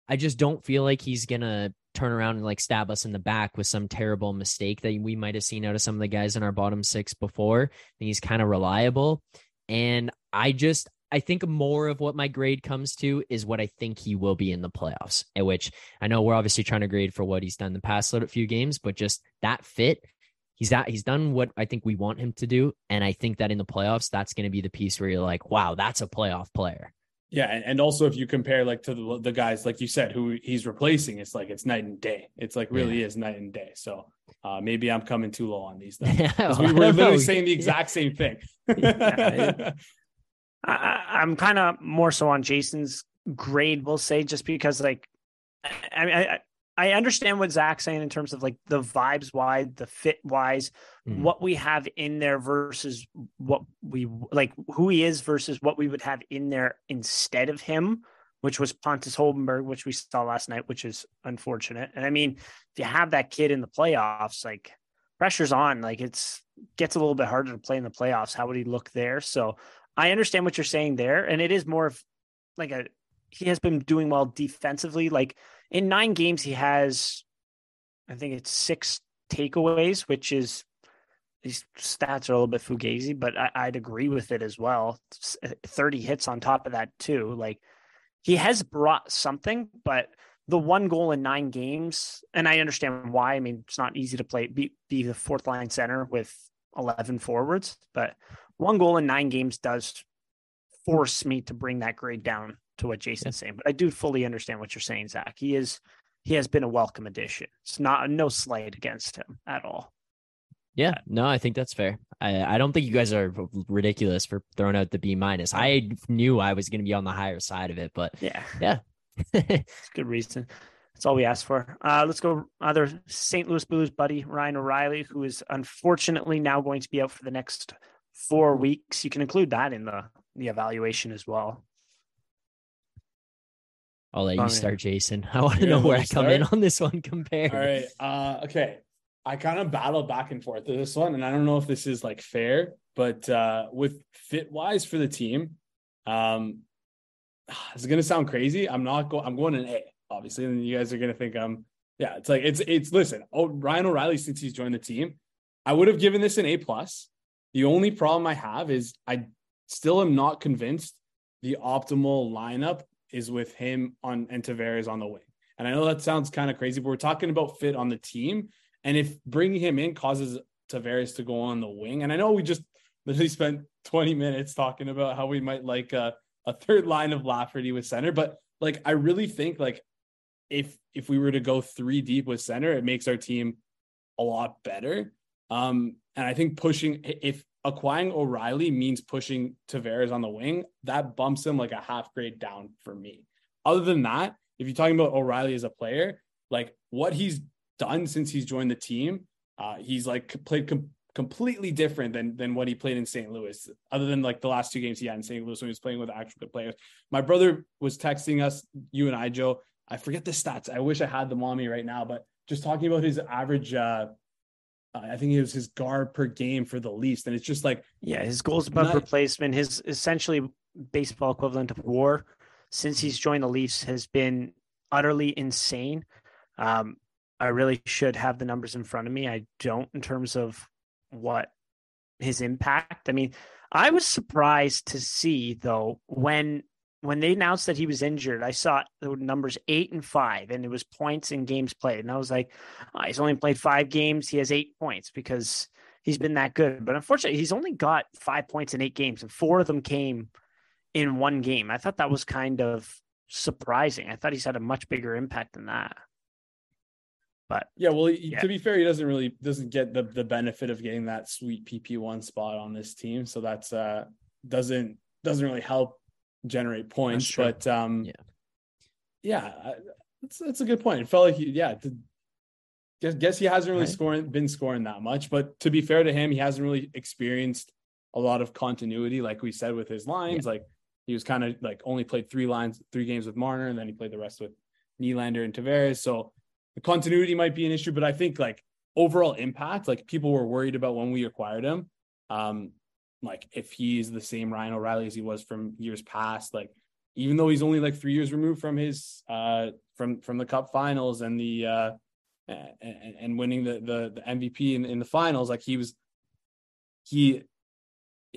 I just don't feel like he's going to turn around and like stab us in the back with some terrible mistake that we might have seen out of some of the guys in our bottom six before. he's kind of reliable. And I just, I think more of what my grade comes to is what I think he will be in the playoffs, at which I know we're obviously trying to grade for what he's done the past little few games, but just that fit, he's that he's done what I think we want him to do. And I think that in the playoffs, that's going to be the piece where you're like, wow, that's a playoff player. Yeah, and, and also if you compare like to the, the guys like you said who he's replacing, it's like it's night and day. It's like really yeah. is night and day. So uh, maybe I'm coming too low on these. Then [LAUGHS] [LAUGHS] well, we were literally know. saying the exact same thing. [LAUGHS] yeah, I, am kind of more so on Jason's grade. We'll say just because like I mean I, I understand what Zach's saying in terms of like the vibes wise, the fit wise, mm. what we have in there versus what we like who he is versus what we would have in there instead of him, which was Pontus Holmberg, which we saw last night, which is unfortunate. And I mean, if you have that kid in the playoffs, like pressure's on, like it's gets a little bit harder to play in the playoffs. How would he look there? So I understand what you're saying there. And it is more of like a he has been doing well defensively. Like in nine games, he has, I think it's six takeaways, which is these stats are a little bit fugazi, but I, would agree with it as well. Uh, 30 hits on top of that, too. Like he has brought something, but the one goal in nine games, and I understand why. I mean, it's not easy to play, be, be the fourth line center with 11 forwards, but one goal in nine games does force me to bring that grade down to what Jason's saying, but I do fully understand what you're saying, Zach. He is he has been a welcome addition. It's not no slight against him at all. Yeah, no, I think that's fair. I, I don't think you guys are ridiculous for throwing out the B minus. I knew I was going to be on the higher side of it, but yeah, yeah, [LAUGHS] it's good reason. That's all we asked for. Uh, let's go. Other St. Louis Blues buddy Ryan O'Reilly, who is unfortunately now going to be out for the next four weeks. You can include that in the the evaluation as well. I'll let you start, Jason. [LAUGHS] I want to know where I come in on this one compared. All right. Uh, okay. I kind of battle back and forth to this one, and I don't know if this is like fair, but uh, with fit wise for the team, um, [SIGHS] it's gonna sound crazy. I'm not going. I'm going an A, obviously, and you guys are gonna think I'm. Yeah, it's like it's it's. Listen, oh, Ryan O'Reilly since he's joined the team, I would have given this an A plus. The only problem I have is I still am not convinced the optimal lineup is with him on and Tavares on the wing. And I know that sounds kind of crazy, but we're talking about fit on the team. And if bringing him in causes Tavares to go on the wing, and I know we just literally spent 20 minutes talking about how we might like a, a third line of Lafferty with center, but like I really think like if if we were to go three deep with center, it makes our team a lot better. Um, and I think pushing if acquiring O'Reilly means pushing Tavares on the wing, that bumps him like a half grade down for me. Other than that, if you're talking about O'Reilly as a player, like what he's done since he's joined the team, uh, he's like played com- completely different than than what he played in St. Louis. Other than like the last two games he had in St. Louis when he was playing with actual good players. My brother was texting us, you and I, Joe, I forget the stats. I wish I had them on me right now, but just talking about his average uh, I think it was his guard per game for the least. And it's just like, yeah, his goals above not, replacement, his essentially baseball equivalent of war since he's joined the Leafs has been utterly insane. Um, I really should have the numbers in front of me. I don't in terms of what his impact. I mean, I was surprised to see though when when they announced that he was injured, I saw the numbers eight and five, and it was points in games played. And I was like, oh, he's only played five games. He has eight points because he's been that good. But unfortunately, he's only got five points in eight games, and four of them came in one game. I thought that was kind of surprising. I thought he's had a much bigger impact than that. But yeah, well, yeah. to be fair, he doesn't really doesn't get the the benefit of getting that sweet PP one spot on this team. So that's uh doesn't doesn't really help generate points. But um, yeah, yeah, that's that's a good point. It felt like he, yeah, guess guess he hasn't really right. scoring been scoring that much. But to be fair to him, he hasn't really experienced a lot of continuity, like we said with his lines. Yeah. Like he was kind of like only played three lines, three games with Marner, and then he played the rest with Nylander and Tavares. So the continuity might be an issue, but I think like overall impact, like people were worried about when we acquired him. Um, like if he's the same Ryan O'Reilly as he was from years past, like even though he's only like three years removed from his uh from from the cup finals and the uh and, and winning the the, the MVP in, in the finals, like he was he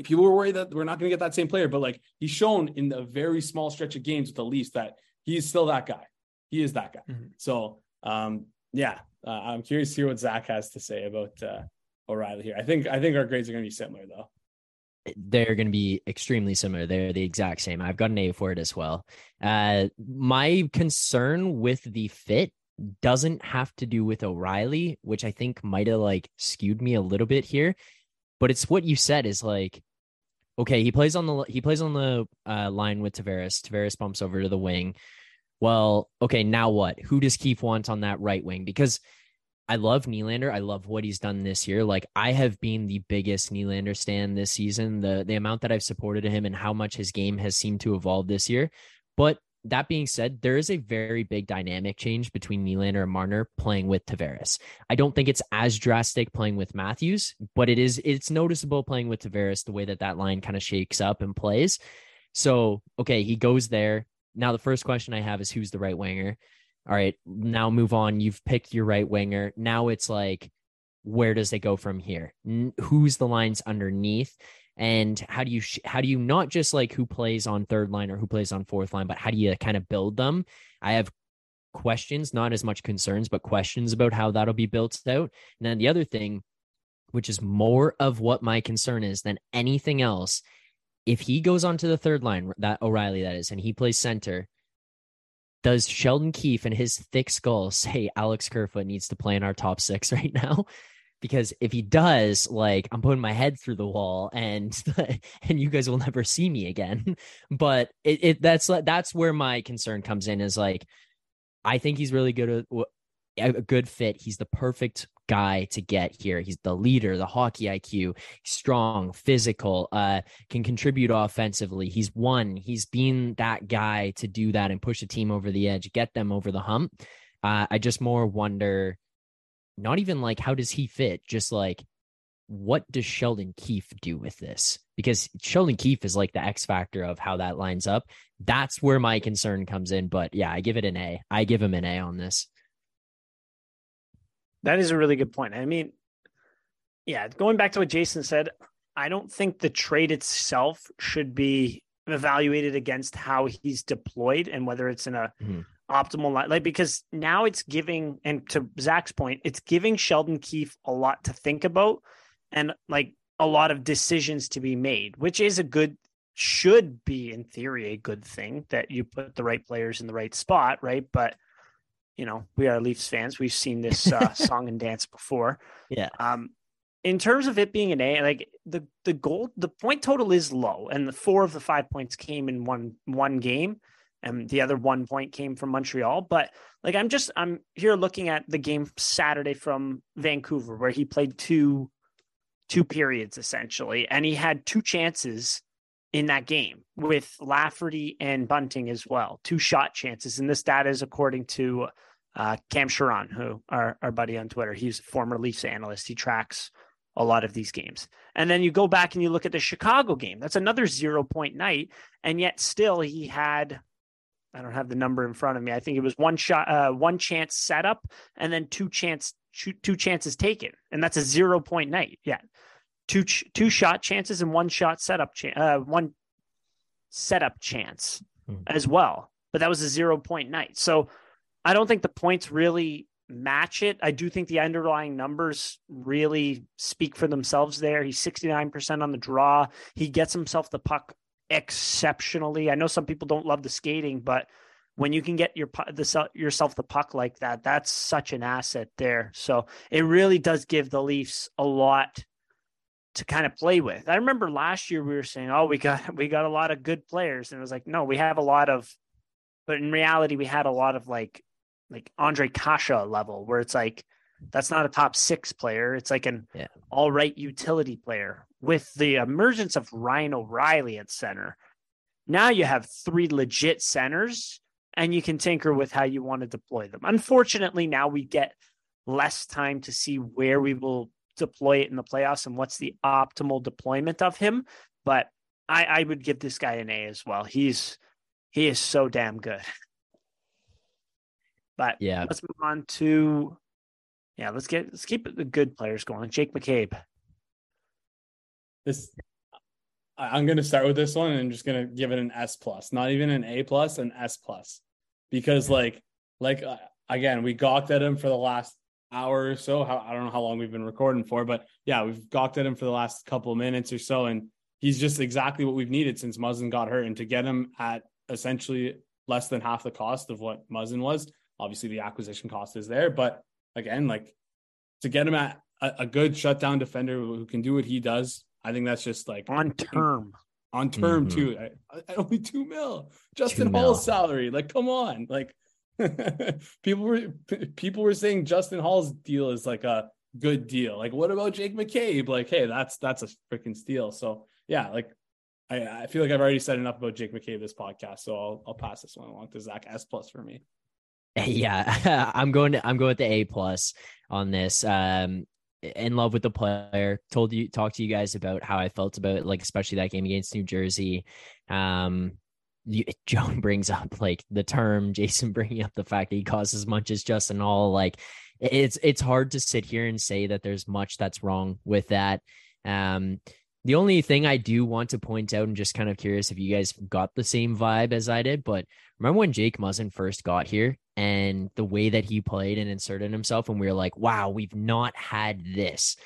people were worried that we're not going to get that same player, but like he's shown in a very small stretch of games with the least that he's still that guy. He is that guy. Mm-hmm. So um yeah, uh, I'm curious to hear what Zach has to say about uh O'Reilly here. I think I think our grades are going to be similar though they're going to be extremely similar. They're the exact same. I've got an A for it as well. Uh, my concern with the fit doesn't have to do with O'Reilly, which I think might have like skewed me a little bit here, but it's what you said is like, okay, he plays on the he plays on the uh, line with Tavares. Tavares bumps over to the wing. Well, okay, now what? Who does Keefe want on that right wing? Because I love Nylander. I love what he's done this year. Like I have been the biggest Nylander stand this season. The the amount that I've supported him and how much his game has seemed to evolve this year. But that being said, there is a very big dynamic change between Nylander and Marner playing with Tavares. I don't think it's as drastic playing with Matthews, but it is it's noticeable playing with Tavares the way that that line kind of shakes up and plays. So, okay, he goes there. Now the first question I have is who's the right winger? All right, now move on. You've picked your right winger. Now it's like, where does it go from here? Who's the lines underneath? And how do you sh- how do you not just like who plays on third line or who plays on fourth line, but how do you kind of build them? I have questions, not as much concerns, but questions about how that'll be built out. And then the other thing, which is more of what my concern is than anything else, if he goes onto the third line, that O'Reilly that is, and he plays center, does Sheldon Keefe and his thick skull say Alex Kerfoot needs to play in our top six [LAUGHS] right now? Because if he does, like I'm putting my head through the wall and [LAUGHS] and you guys will never see me again. [LAUGHS] But it, it that's that's where my concern comes in is like I think he's really good at a good fit. He's the perfect guy to get here. He's the leader, the hockey IQ, strong, physical, uh, can contribute offensively. He's won. He's been that guy to do that and push a team over the edge, get them over the hump. Uh, I just more wonder, not even like how does he fit, just like what does Sheldon Keefe do with this? Because Sheldon Keefe is like the X factor of how that lines up. That's where my concern comes in. But yeah, I give it an A. I give him an A on this. That is a really good point. I mean, yeah, going back to what Jason said, I don't think the trade itself should be evaluated against how he's deployed and whether it's in a mm-hmm. optimal light. Like because now it's giving, and to Zach's point, it's giving Sheldon Keefe a lot to think about and like a lot of decisions to be made, which is a good should be in theory a good thing that you put the right players in the right spot, right? But you know, we are Leafs fans. We've seen this uh, [LAUGHS] song and dance before. Yeah. Um, in terms of it being an A, like the the goal, the point total is low, and the four of the five points came in one one game, and the other one point came from Montreal. But like, I'm just I'm here looking at the game Saturday from Vancouver, where he played two two periods essentially, and he had two chances in that game with Lafferty and Bunting as well. Two shot chances. And this data is according to uh, Cam Charron, who our, our buddy on Twitter. He's a former Leafs analyst. He tracks a lot of these games. And then you go back and you look at the Chicago game. That's another zero point night. And yet still he had I don't have the number in front of me. I think it was one shot, uh, one chance set up, and then two chance two, two chances taken, and that's a zero point night. Yeah, two two shot chances and one shot setup chance, uh, one setup chance hmm. as well. But that was a zero point night. So I don't think the points really match it. I do think the underlying numbers really speak for themselves there. He's 69% on the draw. He gets himself the puck exceptionally. I know some people don't love the skating, but when you can get your the yourself the puck like that, that's such an asset there. So it really does give the Leafs a lot to kind of play with. I remember last year we were saying, "Oh, we got [LAUGHS] we got a lot of good players," and it was like, "No, we have a lot of," but in reality, we had a lot of like like Andre Kasha level, where it's like that's not a top six player; it's like an yeah. all right utility player with the emergence of Ryan O'Reilly at center, now you have three legit centers and you can tinker with how you want to deploy them. Unfortunately, now we get less time to see where we will deploy it in the playoffs and what's the optimal deployment of him. But I, I would give this guy an A as well. He's he is so damn good. [LAUGHS] But yeah, let's move on to yeah, let's get let's keep the good players going. Jake McCabe this I'm going to start with this one and I'm just going to give it an S plus, not even an A plus, an S plus, because like, like uh, again, we gawked at him for the last hour or so. How, I don't know how long we've been recording for, but yeah, we've gawked at him for the last couple of minutes or so, and he's just exactly what we've needed since Muzzin got hurt, and to get him at essentially less than half the cost of what Muzzin was. Obviously, the acquisition cost is there, but again, like to get him at a, a good shutdown defender who can do what he does I think that's just like on term. On term mm-hmm. too. I, I, only two mil. Justin two Holl's mil. salary. Like, come on. Like [LAUGHS] people were people were saying Justin Holl's deal is like a good deal. Like, what about Jake McCabe? Like, hey, that's that's a freaking steal. So yeah, like I, I feel like I've already said enough about Jake McCabe this podcast. So I'll I'll pass this one along to Zack S plus for me. [LAUGHS] Yeah, [LAUGHS] I'm going to I'm going with the A plus on this. Um, in love with the player. Told you, talked to you guys about how I felt about like especially that game against New Jersey. Um, you, [LAUGHS] Joan brings up like the term Jason bringing up the fact that he costs as much as Justin Holl. Like it's it's hard to sit here and say that there's much that's wrong with that. Um, the only thing I do want to point out, and just kind of curious if you guys got the same vibe as I did, but remember when Jake Muzzin first got here and the way that he played and inserted himself, and we were like, wow, we've not had this.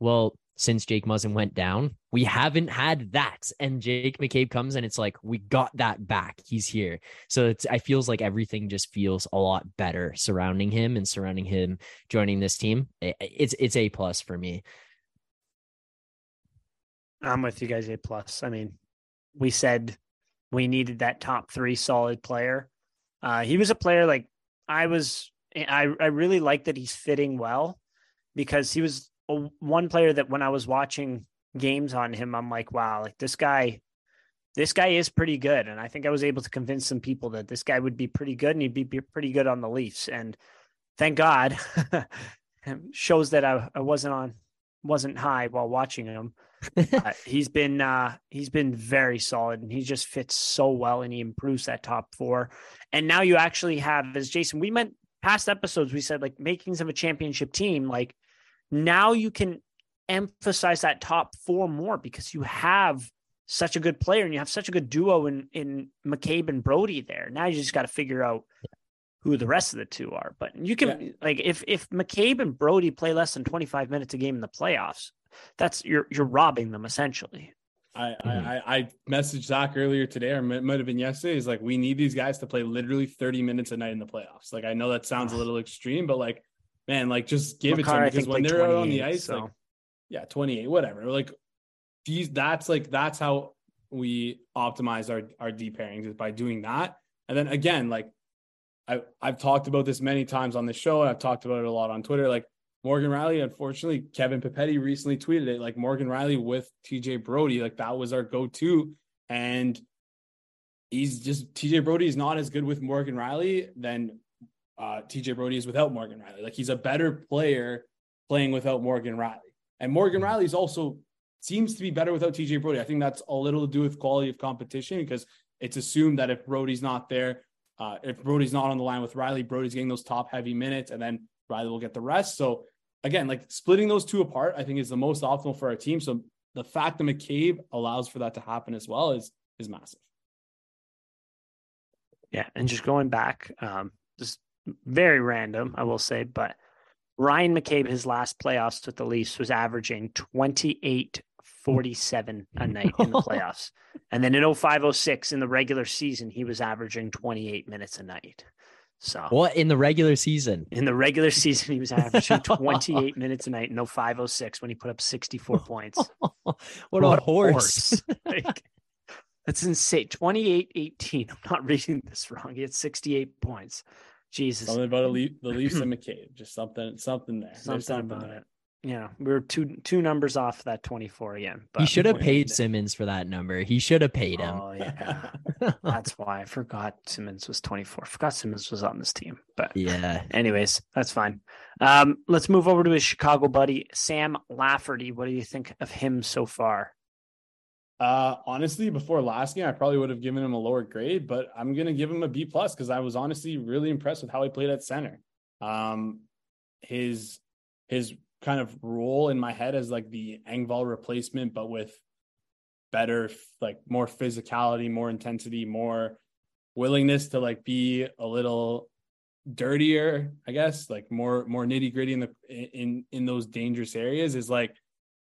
Well, since Jake Muzzin went down, we haven't had that. And Jake McCabe comes and it's like, we got that back. He's here. So it's, I feels like everything just feels a lot better surrounding him and surrounding him joining this team. It's, it's a plus for me. I'm with you guys, A plus. I mean, we said we needed that top three solid player. Uh, he was a player like I was. I I really like that he's fitting well because he was a, one player that when I was watching games on him, I'm like, wow, like this guy, this guy is pretty good, and I think I was able to convince some people that this guy would be pretty good and he'd be, be pretty good on the Leafs. And thank God, [LAUGHS] shows that I, I wasn't on wasn't high while watching him. Uh, [LAUGHS] he's been uh, he's been very solid, and he just fits so well, and he improves that top four. And now you actually have, as Jason, we meant past episodes, we said like makings of a championship team. Like now you can emphasize that top four more because you have such a good player and you have such a good duo in in McCabe and Brodie there. Now you just got to figure out who the rest of the two are. But you can yeah. like if if McCabe and Brodie play less than 25 minutes a game in the playoffs, that's you're you're robbing them essentially. I, mm-hmm. I I messaged Zack earlier today, or it might have been yesterday. Is like we need these guys to play literally 30 minutes a night in the playoffs. Like I know that sounds a [SIGHS] little extreme, but like man, like just give Makar, it to them because when they're on the ice, so. like yeah, 28, whatever. Like these, that's like that's how we optimize our our D pairings is by doing that. And then again, like I I've talked about this many times on the show, and I've talked about it a lot on Twitter. Like Morgan Rielly, unfortunately, Kevin Papetti recently tweeted it like Morgan Rielly with TJ Brodie, like that was our go to. And he's just TJ Brodie is not as good with Morgan Rielly than uh, TJ Brodie is without Morgan Rielly. Like he's a better player playing without Morgan Rielly. And Morgan mm-hmm. Also seems to be better without TJ Brodie. I think that's a little to do with quality of competition because it's assumed that if Brodie's not there, uh, if Brodie's not on the line with Rielly, Brodie's getting those top heavy minutes, and then Rielly will get the rest. So again, like splitting those two apart, I think is the most optimal for our team. So the fact that McCabe allows for that to happen as well is is massive. Yeah, and just going back, um, just very random, I will say, but Bryan McCabe, his last playoffs with the Leafs, was averaging 28 47 a [LAUGHS] night in the [LAUGHS] playoffs. and then in 0506 in the regular season, he was averaging 28 minutes a night. So what in the regular season? In the regular season, he was averaging [LAUGHS] 28 minutes a night in 0506 when he put up 64 points. what, what, a horse. horse. like, that's insane. 28 18. I'm not reading this wrong. He had 68 points. Jesus. Something about a Leaf, the Leafs and [CLEARS THROAT] McCabe. Just something, something there. Something, something about there. it yeah, we are two two numbers off that 24 again. But he should have [LAUGHS] paid Simmonds for that number. He should have paid him. Oh yeah. [LAUGHS] that's why I forgot Simmonds was 24. I forgot Simmonds was on this team. But yeah. Anyways, that's fine. Um, let's move over to his Chicago buddy, Sam Lafferty. What do you think of him so far? Uh, honestly, before last game, I probably would have given him a lower grade, but I'm gonna give him a B plus because I was honestly really impressed with how he played at center. Um, his his kind of role in my head as like the Engvall replacement, but with better, like more physicality, more intensity, more willingness to like be a little dirtier, I guess, like more more nitty gritty in the in in those dangerous areas is like,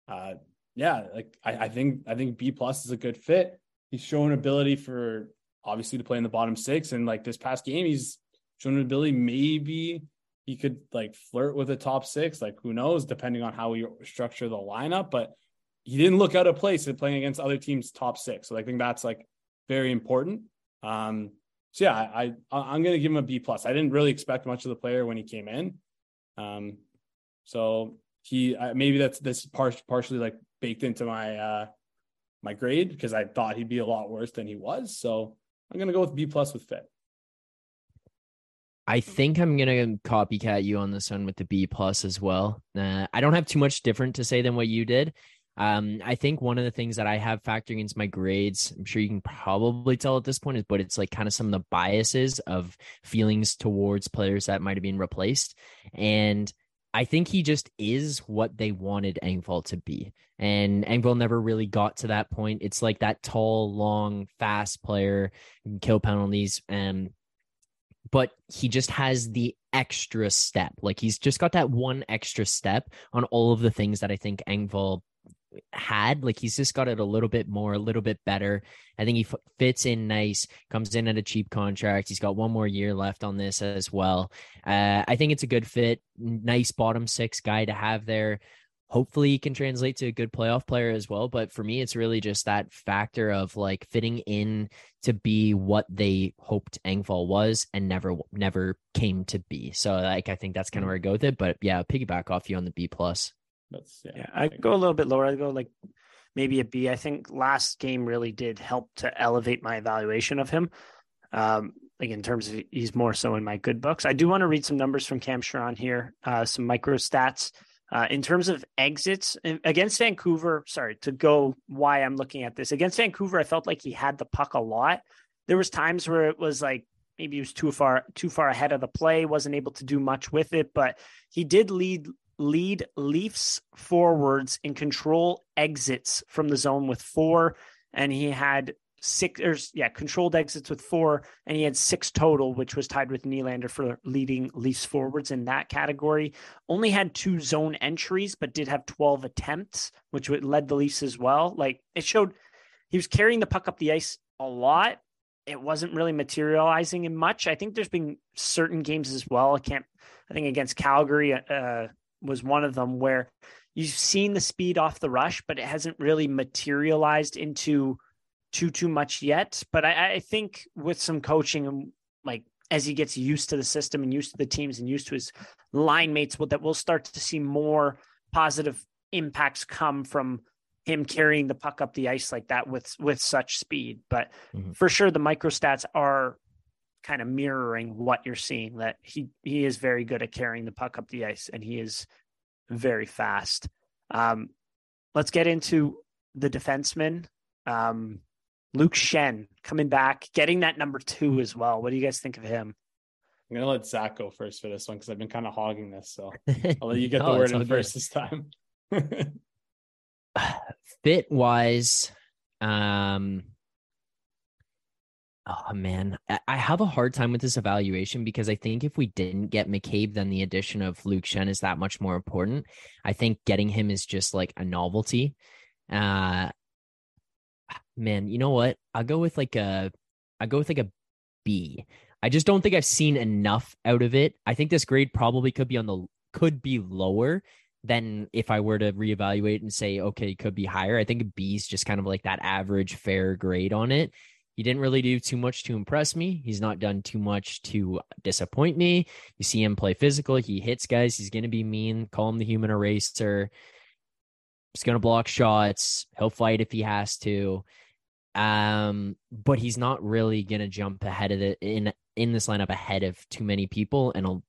uh, yeah, like I, I think I think B plus is a good fit. He's shown ability for obviously to play in the bottom six, and like this past game, he's shown an ability maybe he could like flirt with a top six. Like who knows, depending on how we structure the lineup. But he didn't look out of place in playing against other teams' top six. So I think that's like very important. Um, so yeah, I, I am gonna give him a B plus. I didn't really expect much of the player when he came in. Um, so he uh, maybe that's this par- partially like baked into my uh my grade because I thought he'd be a lot worse than he was. So I'm gonna go with B plus with fit. I think I'm gonna copycat you on this one with the B plus as well. Uh, I don't have too much different to say than what you did. Um, I think one of the things that I have factoring into my grades, I'm sure you can probably tell at this point, is but it's like kind of some of the biases of feelings towards players that might have been replaced. And I think he just is what they wanted Engvall to be. And Engvall never really got to that point. It's like that tall, long, fast player, kill penalties. And but he just has the extra step. Like he's just got that one extra step on all of the things that I think Engvall had. Like he's just got it a little bit more, a little bit better. I think he f- fits in nice, comes in at a cheap contract. He's got one more year left on this as well. Uh, I think it's a good fit. Nice bottom six guy to have there hopefully he can translate to a good playoff player as well. But for me, it's really just that factor of like fitting in to be what they hoped Engvall was and never never came to be. So like I think that's kind of mm. where I go with it. But yeah, piggyback off you on the B plus. That's yeah. yeah I go a little bit lower. I go like maybe a B. I think last game really did help to elevate my evaluation of him. Um, like in terms of he's more so in my good books. I do want to read some numbers from Cam Charron here, uh, some micro stats. Uh, in terms of exits against Vancouver, sorry to go why I'm looking at this against Vancouver, I felt like he had the puck a lot. There was times where it was like maybe he was too far too far ahead of the play, wasn't able to do much with it, but he did lead lead Leafs forwards in control exits from the zone with four, and he had six or yeah controlled exits with four and he had six total which was tied with Nylander for leading Leafs forwards in that category. Only had two zone entries but did have 12 attempts which led the Leafs as well. Like it showed he was carrying the puck up the ice a lot. It wasn't really materializing in much. I think there's been certain games as well. I can't I think against Calgary uh, was one of them where you've seen the speed off the rush but it hasn't really materialized into too too much yet. But I, I think with some coaching and like as he gets used to the system and used to the teams and used to his line mates, that we'll start to see more positive impacts come from him carrying the puck up the ice like that with with such speed. But Mhm. for sure, the micro stats are kind of mirroring what you're seeing. That he he is very good at carrying the puck up the ice, and he is very fast. Um, let's get into the defenseman. Um, Luke Schenn coming back, getting that number two as well. What do you guys think of him? I'm gonna let Zack go first for this one because I've been kind of hogging this. So [LAUGHS] I'll let you get the Oh, word in first this time. [LAUGHS] fit wise um oh man I- i have a hard time with this evaluation because i think if we didn't get mccabe then the addition of luke schenn is that much more important i think getting him is just like a novelty uh man you know what i'll go with like a i'll go with like a b i just don't think i've seen enough out of it i think this grade probably could be on the could be lower than if I were to reevaluate and say, okay, could be higher, I think a B is just kind of like that average fair grade on it. He didn't really do too much to impress me. He's not done too much to disappoint me. You see him play physical. He hits guys. He's going to be mean. Call him the human eraser. He's going to block shots. He'll fight if he has to. Um, but he's not really going to jump ahead of the in in this lineup ahead of too many people. And I'll,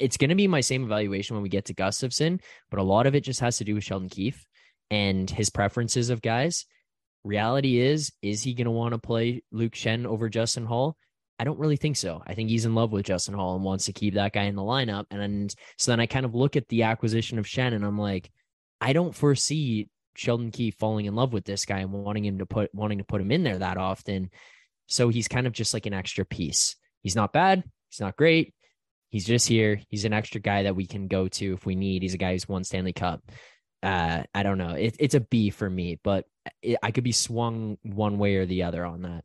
it's going to be my same evaluation when we get to Gustafsson but a lot of it just has to do with Sheldon Keefe and his preferences of guys. Reality is, is he going to want to play Luke Schenn over Justin Holl? I don't really think so. I think he's in love with Justin Holl and wants to keep that guy in the lineup. And, and so then I kind of look at the acquisition of Schenn and I'm like, I don't foresee Sheldon Keefe falling in love with this guy and wanting him to put wanting to put him in there that often. So he's kind of just like an extra piece. He's not bad. He's not great. He's just here. He's an extra guy that we can go to if we need. He's a guy who's won Stanley Cup. Uh, I don't know. It, it's a B for me, but it, I could be swung one way or the other on that.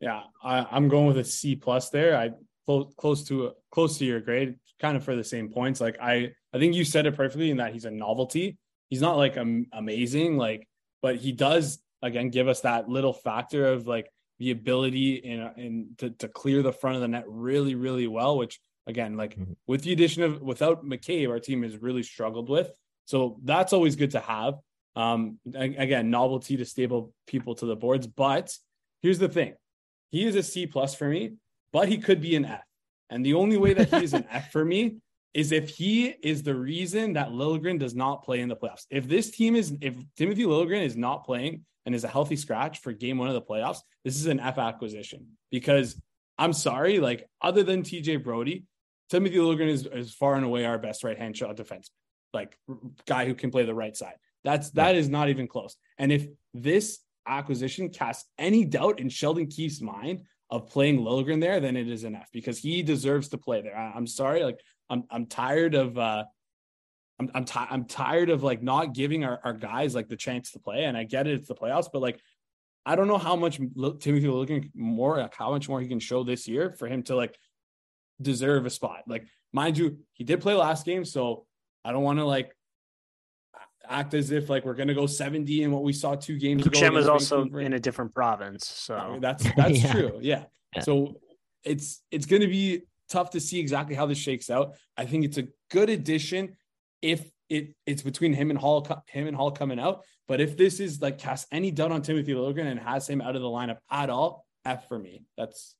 yeah, I, I'm going with a C plus there. I close close to close to your grade, kind of for the same points. Like I, I think you said it perfectly in that he's a novelty. He's not like am- amazing, like, but he does again give us that little factor of like the ability in in to, to clear the front of the net really really well. Which again, like Mhm. with the addition of without McCabe, our team has really struggled with. So that's always good to have. Um, again, novelty to stable people to the boards. But here's the thing: he is a C plus for me, but he could be an F. And the only way that he is an [LAUGHS] F for me is if he is the reason that Liljegren does not play in the playoffs. If this team is, if Timothy Liljegren is not playing and is a healthy scratch for game one of the playoffs, this is an F acquisition because I'm sorry, like other than TJ Brodie, Timothy Liljegren is, is far and away our best right hand shot defenseman, like guy who can play the right side. That's that is not even close. And if this acquisition casts any doubt in Sheldon Keefe's mind of playing Liljegren there, than it is enough because he deserves to play there. I, am sorry, like I'm I'm tired of uh I'm I'm, ti- I'm tired of like not giving our, our guys like the chance to play. And I get it, it's the playoffs, but like I don't know how much Timothy Liljegren more like how much more he can show this year for him to like deserve a spot. Like mind you, he did play last game, so I don't want to like act as if like we're gonna go 70 in what we saw two games ago. Schenn was against also Vancouver. in a different province, so That's [LAUGHS] that's Yeah. true. Yeah. Yeah. So it's it's going to be tough to see exactly how this shakes out. I think it's a good addition if it it's between him and Holl him and Holl coming out. But if this is like casts any doubt on Timothy Logan and has him out of the lineup at all, F for me. That's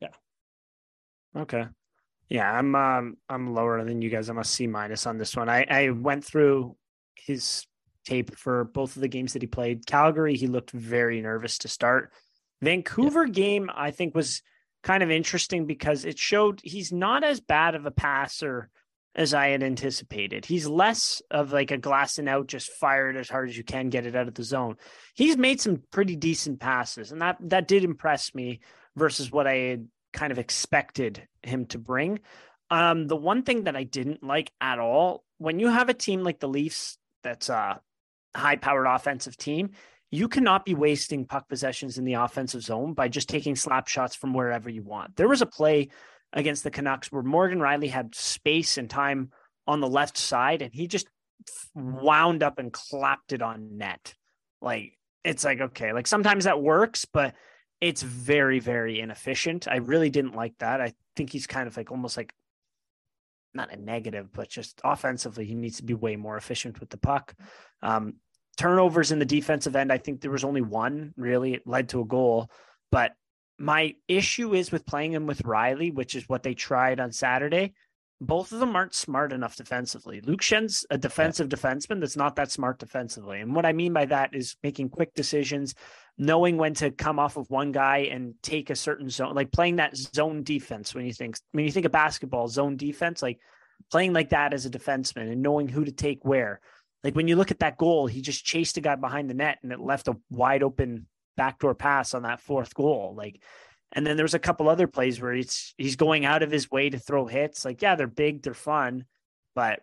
yeah. Okay. Yeah, I'm um I'm lower than you guys. I'm a C minus on this one. I I went through his tape for both of the games that he played. Calgary, he looked very nervous to start. Vancouver game, I think was kind of interesting because it showed he's not as bad of a passer as I had anticipated. He's less of like a glass and out, just fire it as hard as you can, get it out of the zone. He's made some pretty decent passes, and that that did impress me versus what I had kind of expected him to bring. Um, the one thing that I didn't like at all, when you have a team like the Leafs that's a high powered offensive team, you cannot be wasting puck possessions in the offensive zone by just taking slap shots from wherever you want. There was a play against the Canucks where Morgan Rielly had space and time on the left side and he just wound up and clapped it on net. Like it's like okay, like sometimes that works, but it's very very inefficient. I really didn't like that. I think he's kind of like almost like not a negative, but just offensively he needs to be way more efficient with the puck. Um, turnovers in the defensive end. I think there was only one really. It led to a goal, but my issue is with playing him with Rielly, which is what they tried on Saturday. Both of them aren't smart enough defensively. Luke Schenn's a defensive yeah. defenseman that's not that smart defensively. And what I mean by that is making quick decisions, knowing when to come off of one guy and take a certain zone, like playing that zone defense when you think when you think of basketball, zone defense, like playing like that as a defenseman and knowing who to take where. Like when you look at that goal, he just chased a guy behind the net and it left a wide open backdoor pass on that fourth goal. Like, and then there's a couple other plays where he's he's going out of his way to throw hits. Like, yeah, they're big, they're fun, but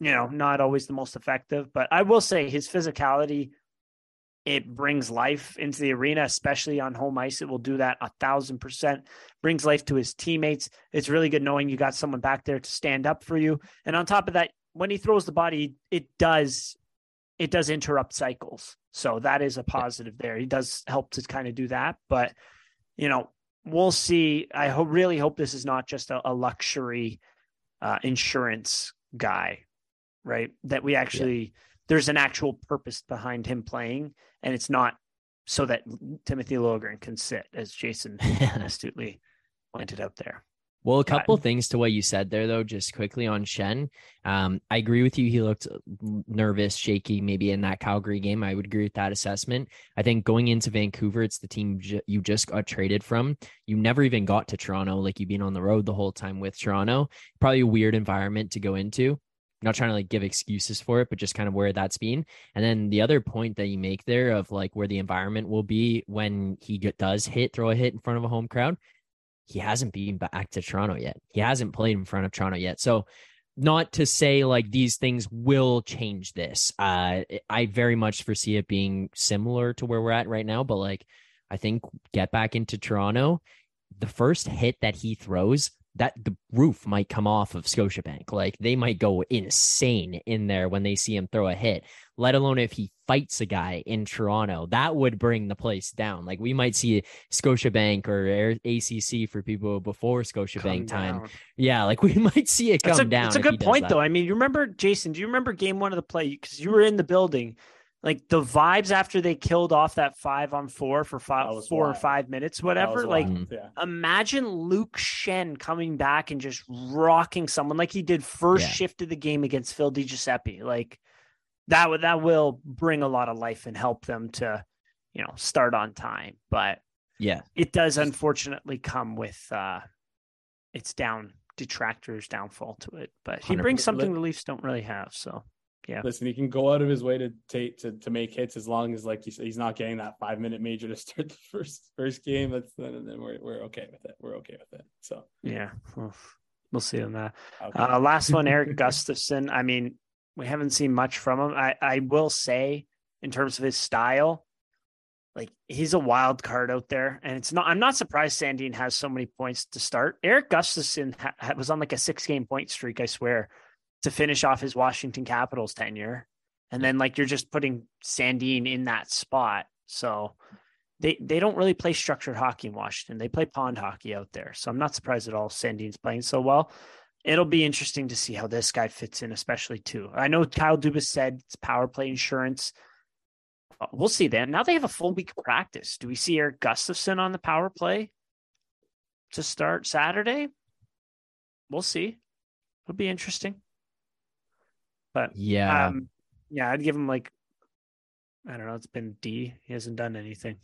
you know, not always the most effective. But I will say his physicality, it brings life into the arena, especially on home ice. It will do that a thousand percent. Brings life to his teammates. It's really good knowing you got someone back there to stand up for you. And on top of that, when he throws the body, it does it does interrupt cycles. So that is a positive there. He does help to kind of do that. But, you know, we'll see. I hope, really hope this is not just a, a luxury uh, insurance guy, right? That we actually, yeah. there's an actual purpose behind him playing, and it's not so that Timothy Liljegren can sit, as Jason [LAUGHS] astutely pointed out there. Well, a couple things to what you said there, though, just quickly on Shen. Um, I agree with you. He looked nervous, shaky, maybe in that Calgary game. I would agree with that assessment. I think going into Vancouver, it's the team j- you just got traded from. You never even got to Toronto, like you've been on the road the whole time with Toronto. Probably a weird environment to go into. I'm not trying to like give excuses for it, but just kind of where that's been. And then the other point that you make there of like where the environment will be when he does hit, throw a hit in front of a home crowd he hasn't been back to Toronto yet. He hasn't played in front of Toronto yet. So, not to say like these things will change this. Uh, I very much foresee it being similar to where we're at right now, but like I think get back into Toronto. The first hit that he throws, that the roof might come off of Scotiabank. Like they might go insane in there when they see him throw a hit, let alone if he fights a guy in Toronto. That would bring the place down. Like we might see Scotiabank or ACC for people before Scotiabank time. Yeah, like we [LAUGHS] might see it come a, down. It's a good point, though. I mean, you remember, Jason, do you remember game one of the play? Because you were in the building like the vibes after they killed off that five on four for five, four wild. or five minutes, whatever. Like, yeah. imagine Luke Schenn coming back and just rocking someone like he did first yeah. shift of the game against Phil DiGiuseppe. Like that would that will bring a lot of life and help them to, you know, start on time. But yeah, it does unfortunately come with uh it's down detractors downfall to it. But he brings something the Leafs don't really have. So yeah. Listen, he can go out of his way to take to, to make hits as long as like he's, he's not getting that five minute major to [LAUGHS] start the first first game. That's then, then we're we're okay with it. We're okay with it. So yeah, well, we'll see on that. Okay. Uh, last one, Erik [LAUGHS] Gustafsson. I mean, we haven't seen much from him. I I will say in terms of his style, like he's a wild card out there, and it's not. I'm not surprised Sandin has so many points to start. Erik Gustafsson ha- was on like a six game point streak. I swear to finish off his Washington Capitals tenure. And then like you're just putting Sandin in that spot. So they they don't really play structured hockey in Washington. They play pond hockey out there. So I'm not surprised at all Sandin's playing so well. It'll be interesting to see how this guy fits in, especially too. I know Kyle Dubas said it's power play insurance. Uh, we'll see then. Now they have a full week of practice. Do we see Erik Gustafsson on the power play to start Saturday? We'll see. It'll be interesting. But yeah, um, yeah, I'd give him like I don't know. It's been D. He hasn't done anything.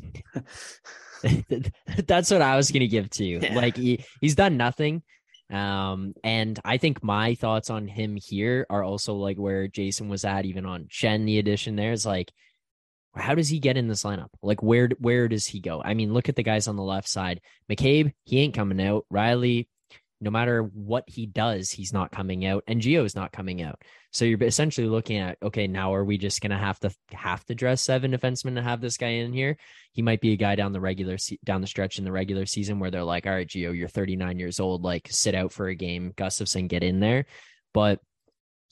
[LAUGHS] That's what I was gonna give to you. Yeah. Like he, he's done nothing. Um, and I think my thoughts on him here are also like where Jason was at, even on Schenn, the addition there is like, how does he get in this lineup? Like, where where does he go? I mean, look at the guys on the left side. McCabe, he ain't coming out. Rielly, no matter what he does, he's not coming out, and Gio is not coming out. So you're essentially looking at okay, now are we just gonna have to have to dress seven defensemen to have this guy in here? He might be a guy down the regular down the stretch in the regular season where they're like, all right, Gio, you're 39 years old, like sit out for a game. Gustafsson get in there, but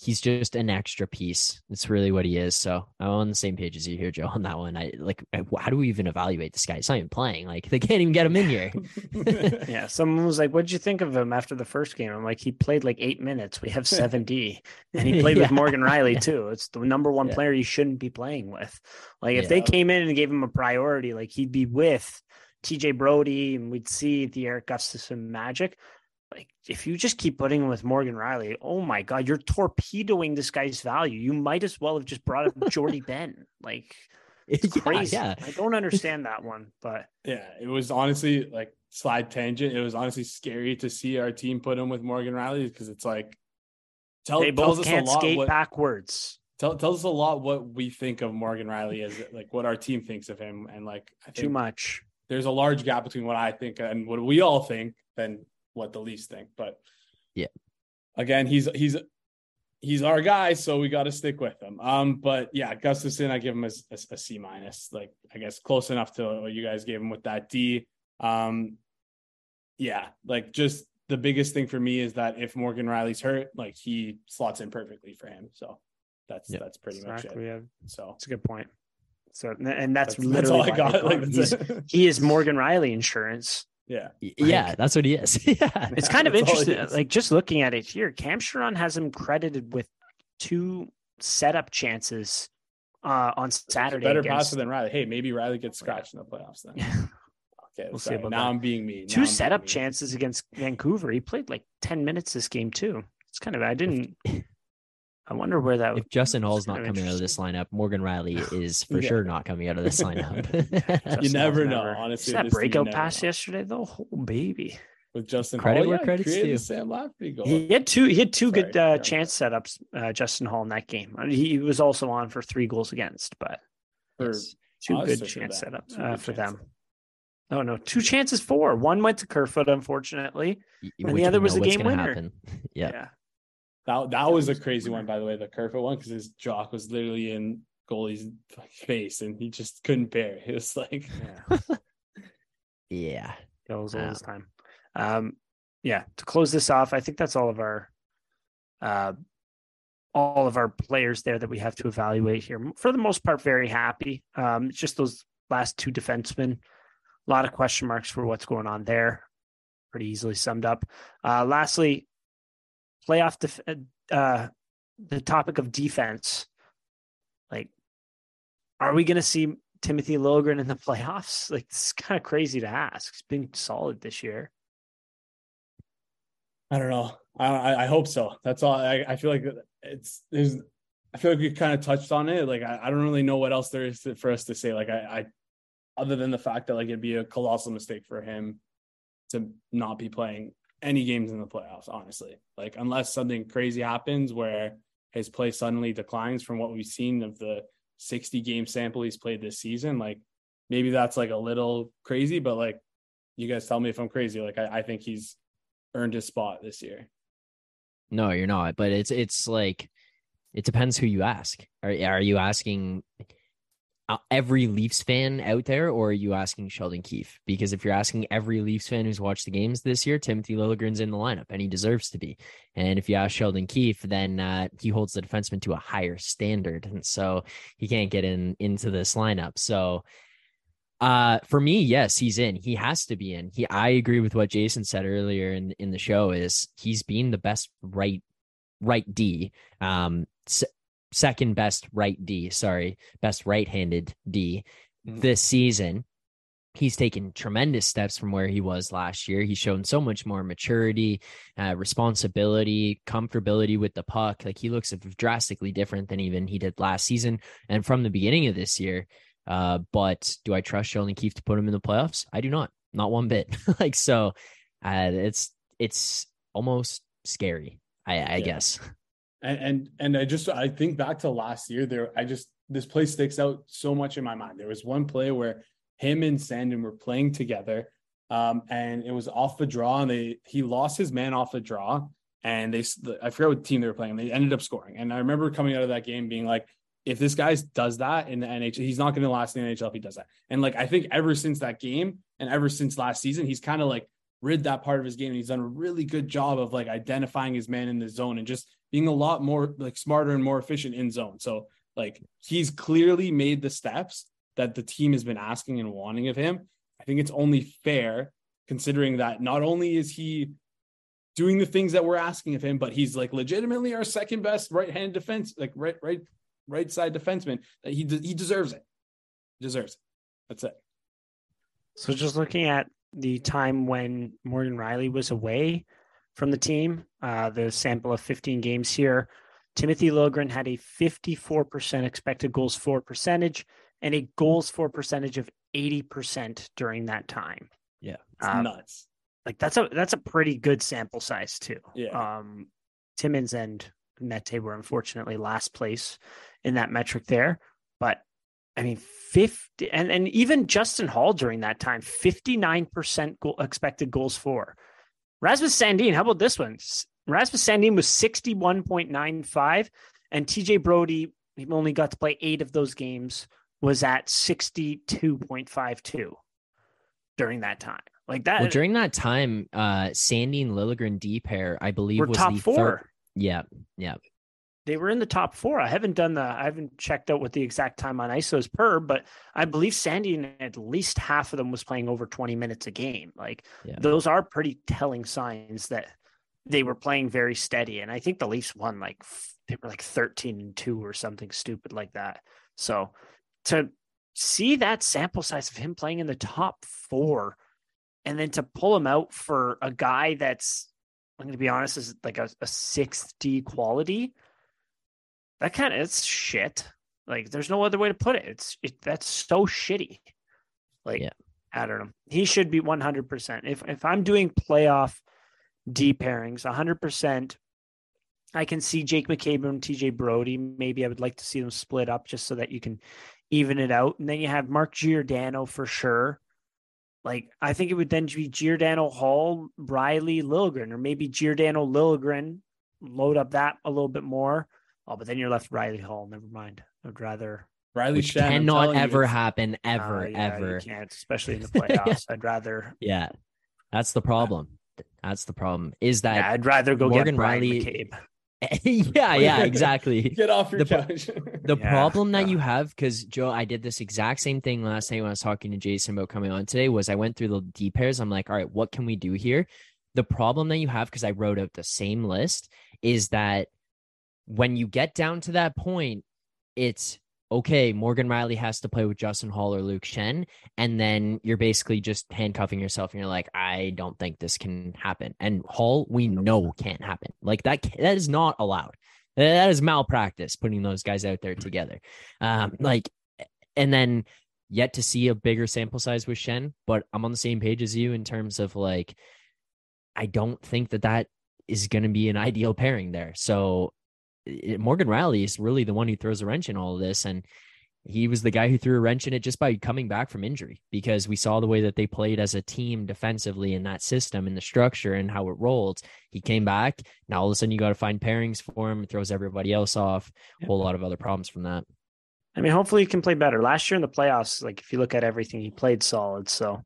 he's just an extra piece. It's really what he is. So I'm on the same page as you here, Joe, on that one. I like, how do we even evaluate this guy? He's not even playing. Like they can't even get him in here. [LAUGHS] yeah. Someone was like, what'd you think of him after the first game? I'm like, he played like eight minutes. We have 7D. and he played [LAUGHS] yeah. with Morgan Rielly, [LAUGHS] too. It's the number one yeah. player you shouldn't be playing with. Like if yeah. they came in and gave him a priority, like he'd be with TJ Brodie and we'd see the Erik Gustafsson magic like if you just keep putting him with Morgan Rielly, oh my god, you're torpedoing this guy's value. You might as well have just brought up Jordie [LAUGHS] Benn. Like it's yeah, crazy. Yeah. I don't understand that one, but yeah, it was honestly like slide tangent. It was honestly scary to see our team put him with Morgan Rielly because it's like tell, they both can't skate what, backwards. Tell, tells us a lot what we think of Morgan Rielly as like what our team thinks of him, and like too much. There's a large gap between what I think and what we all think. Then what the Leafs think. But yeah, again, he's he's he's our guy, so we got to stick with him. Um, but yeah, Gustafsson, I give him a, a, a C minus. Like I guess close enough to what you guys gave him with that D. Um, yeah, like just the biggest thing for me is that if Morgan Rielly's hurt, like he slots in perfectly for him. So that's yep. that's pretty exactly. much it. Yeah. So it's a good point. So and that's, that's literally that's all I got. [LAUGHS] Like, he is Morgan Rielly insurance. Yeah. Yeah, that's what he is. [LAUGHS] yeah. [LAUGHS] It's kind of interesting. Like just looking at it here, Cam Charron has him credited with two setup chances uh, on Saturday. Better against... passer than Rielly. Hey, maybe Rielly gets scratched in the playoffs then. [LAUGHS] okay, we'll sorry. see. now that. I'm being mean. Two setup chances against Vancouver. He played like 10 minutes this game too. It's kind of I didn't I wonder where that. If Justin Holl's not coming out of this lineup, Morgan Rielly [LAUGHS] is for yeah. sure not coming out of this [LAUGHS] lineup. [LAUGHS] you never know. Honestly, that breakout pass know. yesterday, though, oh baby. With Justin Credit Holl, where yeah, credit's due. Sam Lafferty goal. He had two. He had two Sorry, good uh, chance setups. Uh, Justin Holl in that game. I mean, he was also on for three goals against, but two good chance setups uh, for them. Oh no, two chances for one went to Kerfoot, unfortunately, and the other was a game winner. Yep. Yeah, that that was a crazy one, by the way, the Kerfoot one, because his jock was literally in goalie's face and he just couldn't bear. It [LAUGHS] It was like, yeah, [LAUGHS] yeah, that was all this time. Um, yeah. To close this off, I think that's all of our, uh, all of our players there that we have to evaluate here. For the most part, very happy. Um, just those last two defensemen. A lot of question marks for what's going on there. Pretty easily summed up. Uh, lastly, playoff uh, uh, the topic of defense. Like, are we going to see Timothy Liljegren in the [LAUGHS] playoffs? Like, it's kind of crazy to ask. He's been solid this year. I don't know. I I hope so. That's all. I, I feel like it's there's. I feel like we kind of touched on it. Like I, I don't really know what else there is for us to say. Like I, I, other than the fact that like it'd be a colossal mistake for him to not be playing any games in the playoffs, honestly. Like unless something crazy happens where his play suddenly declines from what we've seen of the 60 game sample he's played this season, like maybe that's like a little crazy, but like you guys tell me if I'm crazy. Like I, I think he's earned his spot this year. No, you're not. But it's it's like it depends who you ask. Are are you asking every Leafs fan out there, or are you asking Sheldon Keefe? Because if you're asking every Leafs fan who's watched the games this year, Timothy Liljegren's in the lineup, and he deserves to be. And if you ask Sheldon Keefe, then uh, he holds the defenseman to a higher standard, and so he can't get in into this lineup. So, uh, for me, yes, he's in. He has to be in. He, I agree with what Jason said earlier in in the show. Is he's been the best right right D. Um, second best right D, sorry, best right handed D mm-hmm. this season. He's taken tremendous steps from where he was last year. He's shown so much more maturity, uh, responsibility, comfortability with the puck. Like he looks drastically different than even he did last season and from the beginning of this year. Uh, but do I trust Sheldon Keefe to put him in the playoffs? I do not, not one bit. [LAUGHS] like so, uh, it's it's almost scary. I, I yeah. guess. [LAUGHS] And, and and I just I think back to last year there I just this play sticks out so much in my mind. There was one play where him and Sandin were playing together, um, and it was off the draw, and they he lost his man off the draw, and they I forget what team they were playing. They ended up scoring, and I remember coming out of that game being like, if this guy does that in the NHL, he's not going to last in the NHL if he does that. And like I think ever since that game, and ever since last season, he's kind of like rid that part of his game. And he's done a really good job of like identifying his man in the zone and just being a lot more like smarter and more efficient in zone. So like he's clearly made the steps that the team has been asking and wanting of him. I think it's only fair considering that not only is he doing the things that we're asking of him, but he's like legitimately our second best right hand defense, like right, right, right side defenseman. That he he deserves it. Deserves it. That's it. So just looking at the time when Morgan Rielly was away from the team, uh, the sample of 15 games here, Timothy Liljegren had a 54% expected goals for percentage and a goals for percentage of 80% during that time. Yeah. It's um, nuts. Like that's a that's a pretty good sample size too. Yeah. Um Timmins and Mete were unfortunately last place in that metric there. I mean, 50 and, and even Justin Holl during that time, 59% goal, expected goals for. Rasmus Sandin, how about this one? Rasmus Sandin was 61.95, and TJ Brodie he only got to play eight of those games, was at 62.52 during that time. Like that. Well, during that time, uh Sandin Liljegren D pair, I believe, was top the four. Third, yeah, yeah. They were in the top four. I haven't done the, I haven't checked out what the exact time on ISOs per, but I believe Sandy and at least half of them was playing over 20 minutes a game. Like yeah. those are pretty telling signs that they were playing very steady. And I think the Leafs won like, they were like 13 and two or something stupid like that. So to see that sample size of him playing in the top four and then to pull him out for a guy that's, I'm going to be honest, is like a, a sixth D quality that kind of it's shit. Like there's no other way to put it. It's it, that's so shitty. Like yeah. I don't know. He should be 100%. If if I'm doing playoff D pairings, 100%. I can see Jake McCabe and TJ Brodie. Maybe I would like to see them split up just so that you can even it out. And then you have Mark Giordano for sure. Like I think it would then be Giordano Holl, Rielly Liljegren, or maybe Giordano Liljegren. Load up that a little bit more. Oh, but then you're left Rielly Holl. Never mind. I'd rather Rielly Which Schenn, cannot ever happen ever, uh, yeah, ever. can't, especially in the [LAUGHS] playoffs. I'd rather. Yeah, that's the problem. That's the problem. Is that yeah, I'd rather go Morgan get Rielly. McCabe. [LAUGHS] yeah, yeah, exactly. [LAUGHS] Get off your the, couch. the yeah, problem that you have, because Joe, I did this exact same thing last night when I was talking to Jason about coming on today. Was I went through the D pairs? I'm like, all right, what can we do here? The problem that you have, because I wrote out the same list, is that when you get down to that point, it's okay, Morgan Rielly has to play with Justin Holl or Luke Schenn. And then you're basically just handcuffing yourself and you're like, I don't think this can happen. And Holl, we know can't happen. Like that, that is not allowed. That is malpractice putting those guys out there together. Um, like, and then yet to see a bigger sample size with Schenn, but I'm on the same page as you in terms of like, I don't think that that is going to be an ideal pairing there. So Morgan Rielly is really the one who throws a wrench in all of this. And he was the guy who threw a wrench in it just by coming back from injury because we saw the way that they played as a team defensively in that system and the structure and how it rolled. He came back. Now all of a sudden you got to find pairings for him. It throws everybody else off. A whole lot of other problems from that. I mean, hopefully he can play better. Last year in the playoffs, like if you look at everything, he played solid. So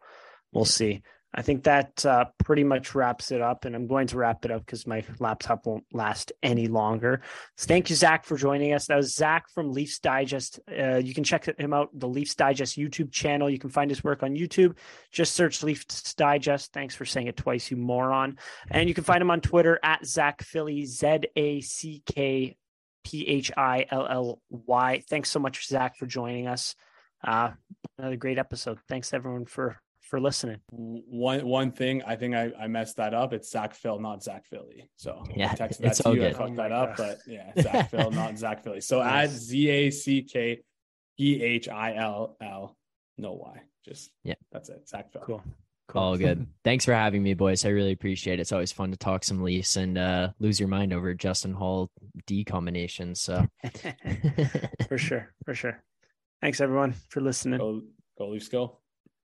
we'll see. I think that uh, pretty much wraps it up, and I'm going to wrap it up because my laptop won't last any longer. So thank you, Zack, for joining us. That was Zack from Leafs Digest. Uh, you can check him out, the Leafs Digest YouTube channel. You can find his work on YouTube. Just search Leafs Digest. Thanks for saying it twice, you moron. And you can find him on Twitter at Zack Philly, Z A C K P H I L L Y. Thanks so much, Zack, for joining us. Uh, another great episode. Thanks, everyone, for for listening. One one thing I think I, I messed that up. It's Zack Phil, not Zack Philly. So yeah, text that to you. Good. I fucked oh that up, but yeah, [LAUGHS] Zack Phil, not Zack Philly. So add Z A C K P H I L L, no Y. Just yeah, that's it. Zack Phil. Cool. Cool. All good. [LAUGHS] Thanks for having me, boys. I really appreciate it. It's always fun to talk some Leafs and uh, lose your mind over Justin Holl D combinations. So [LAUGHS] for sure, for sure. Thanks everyone for listening. Go, go Leafs, go.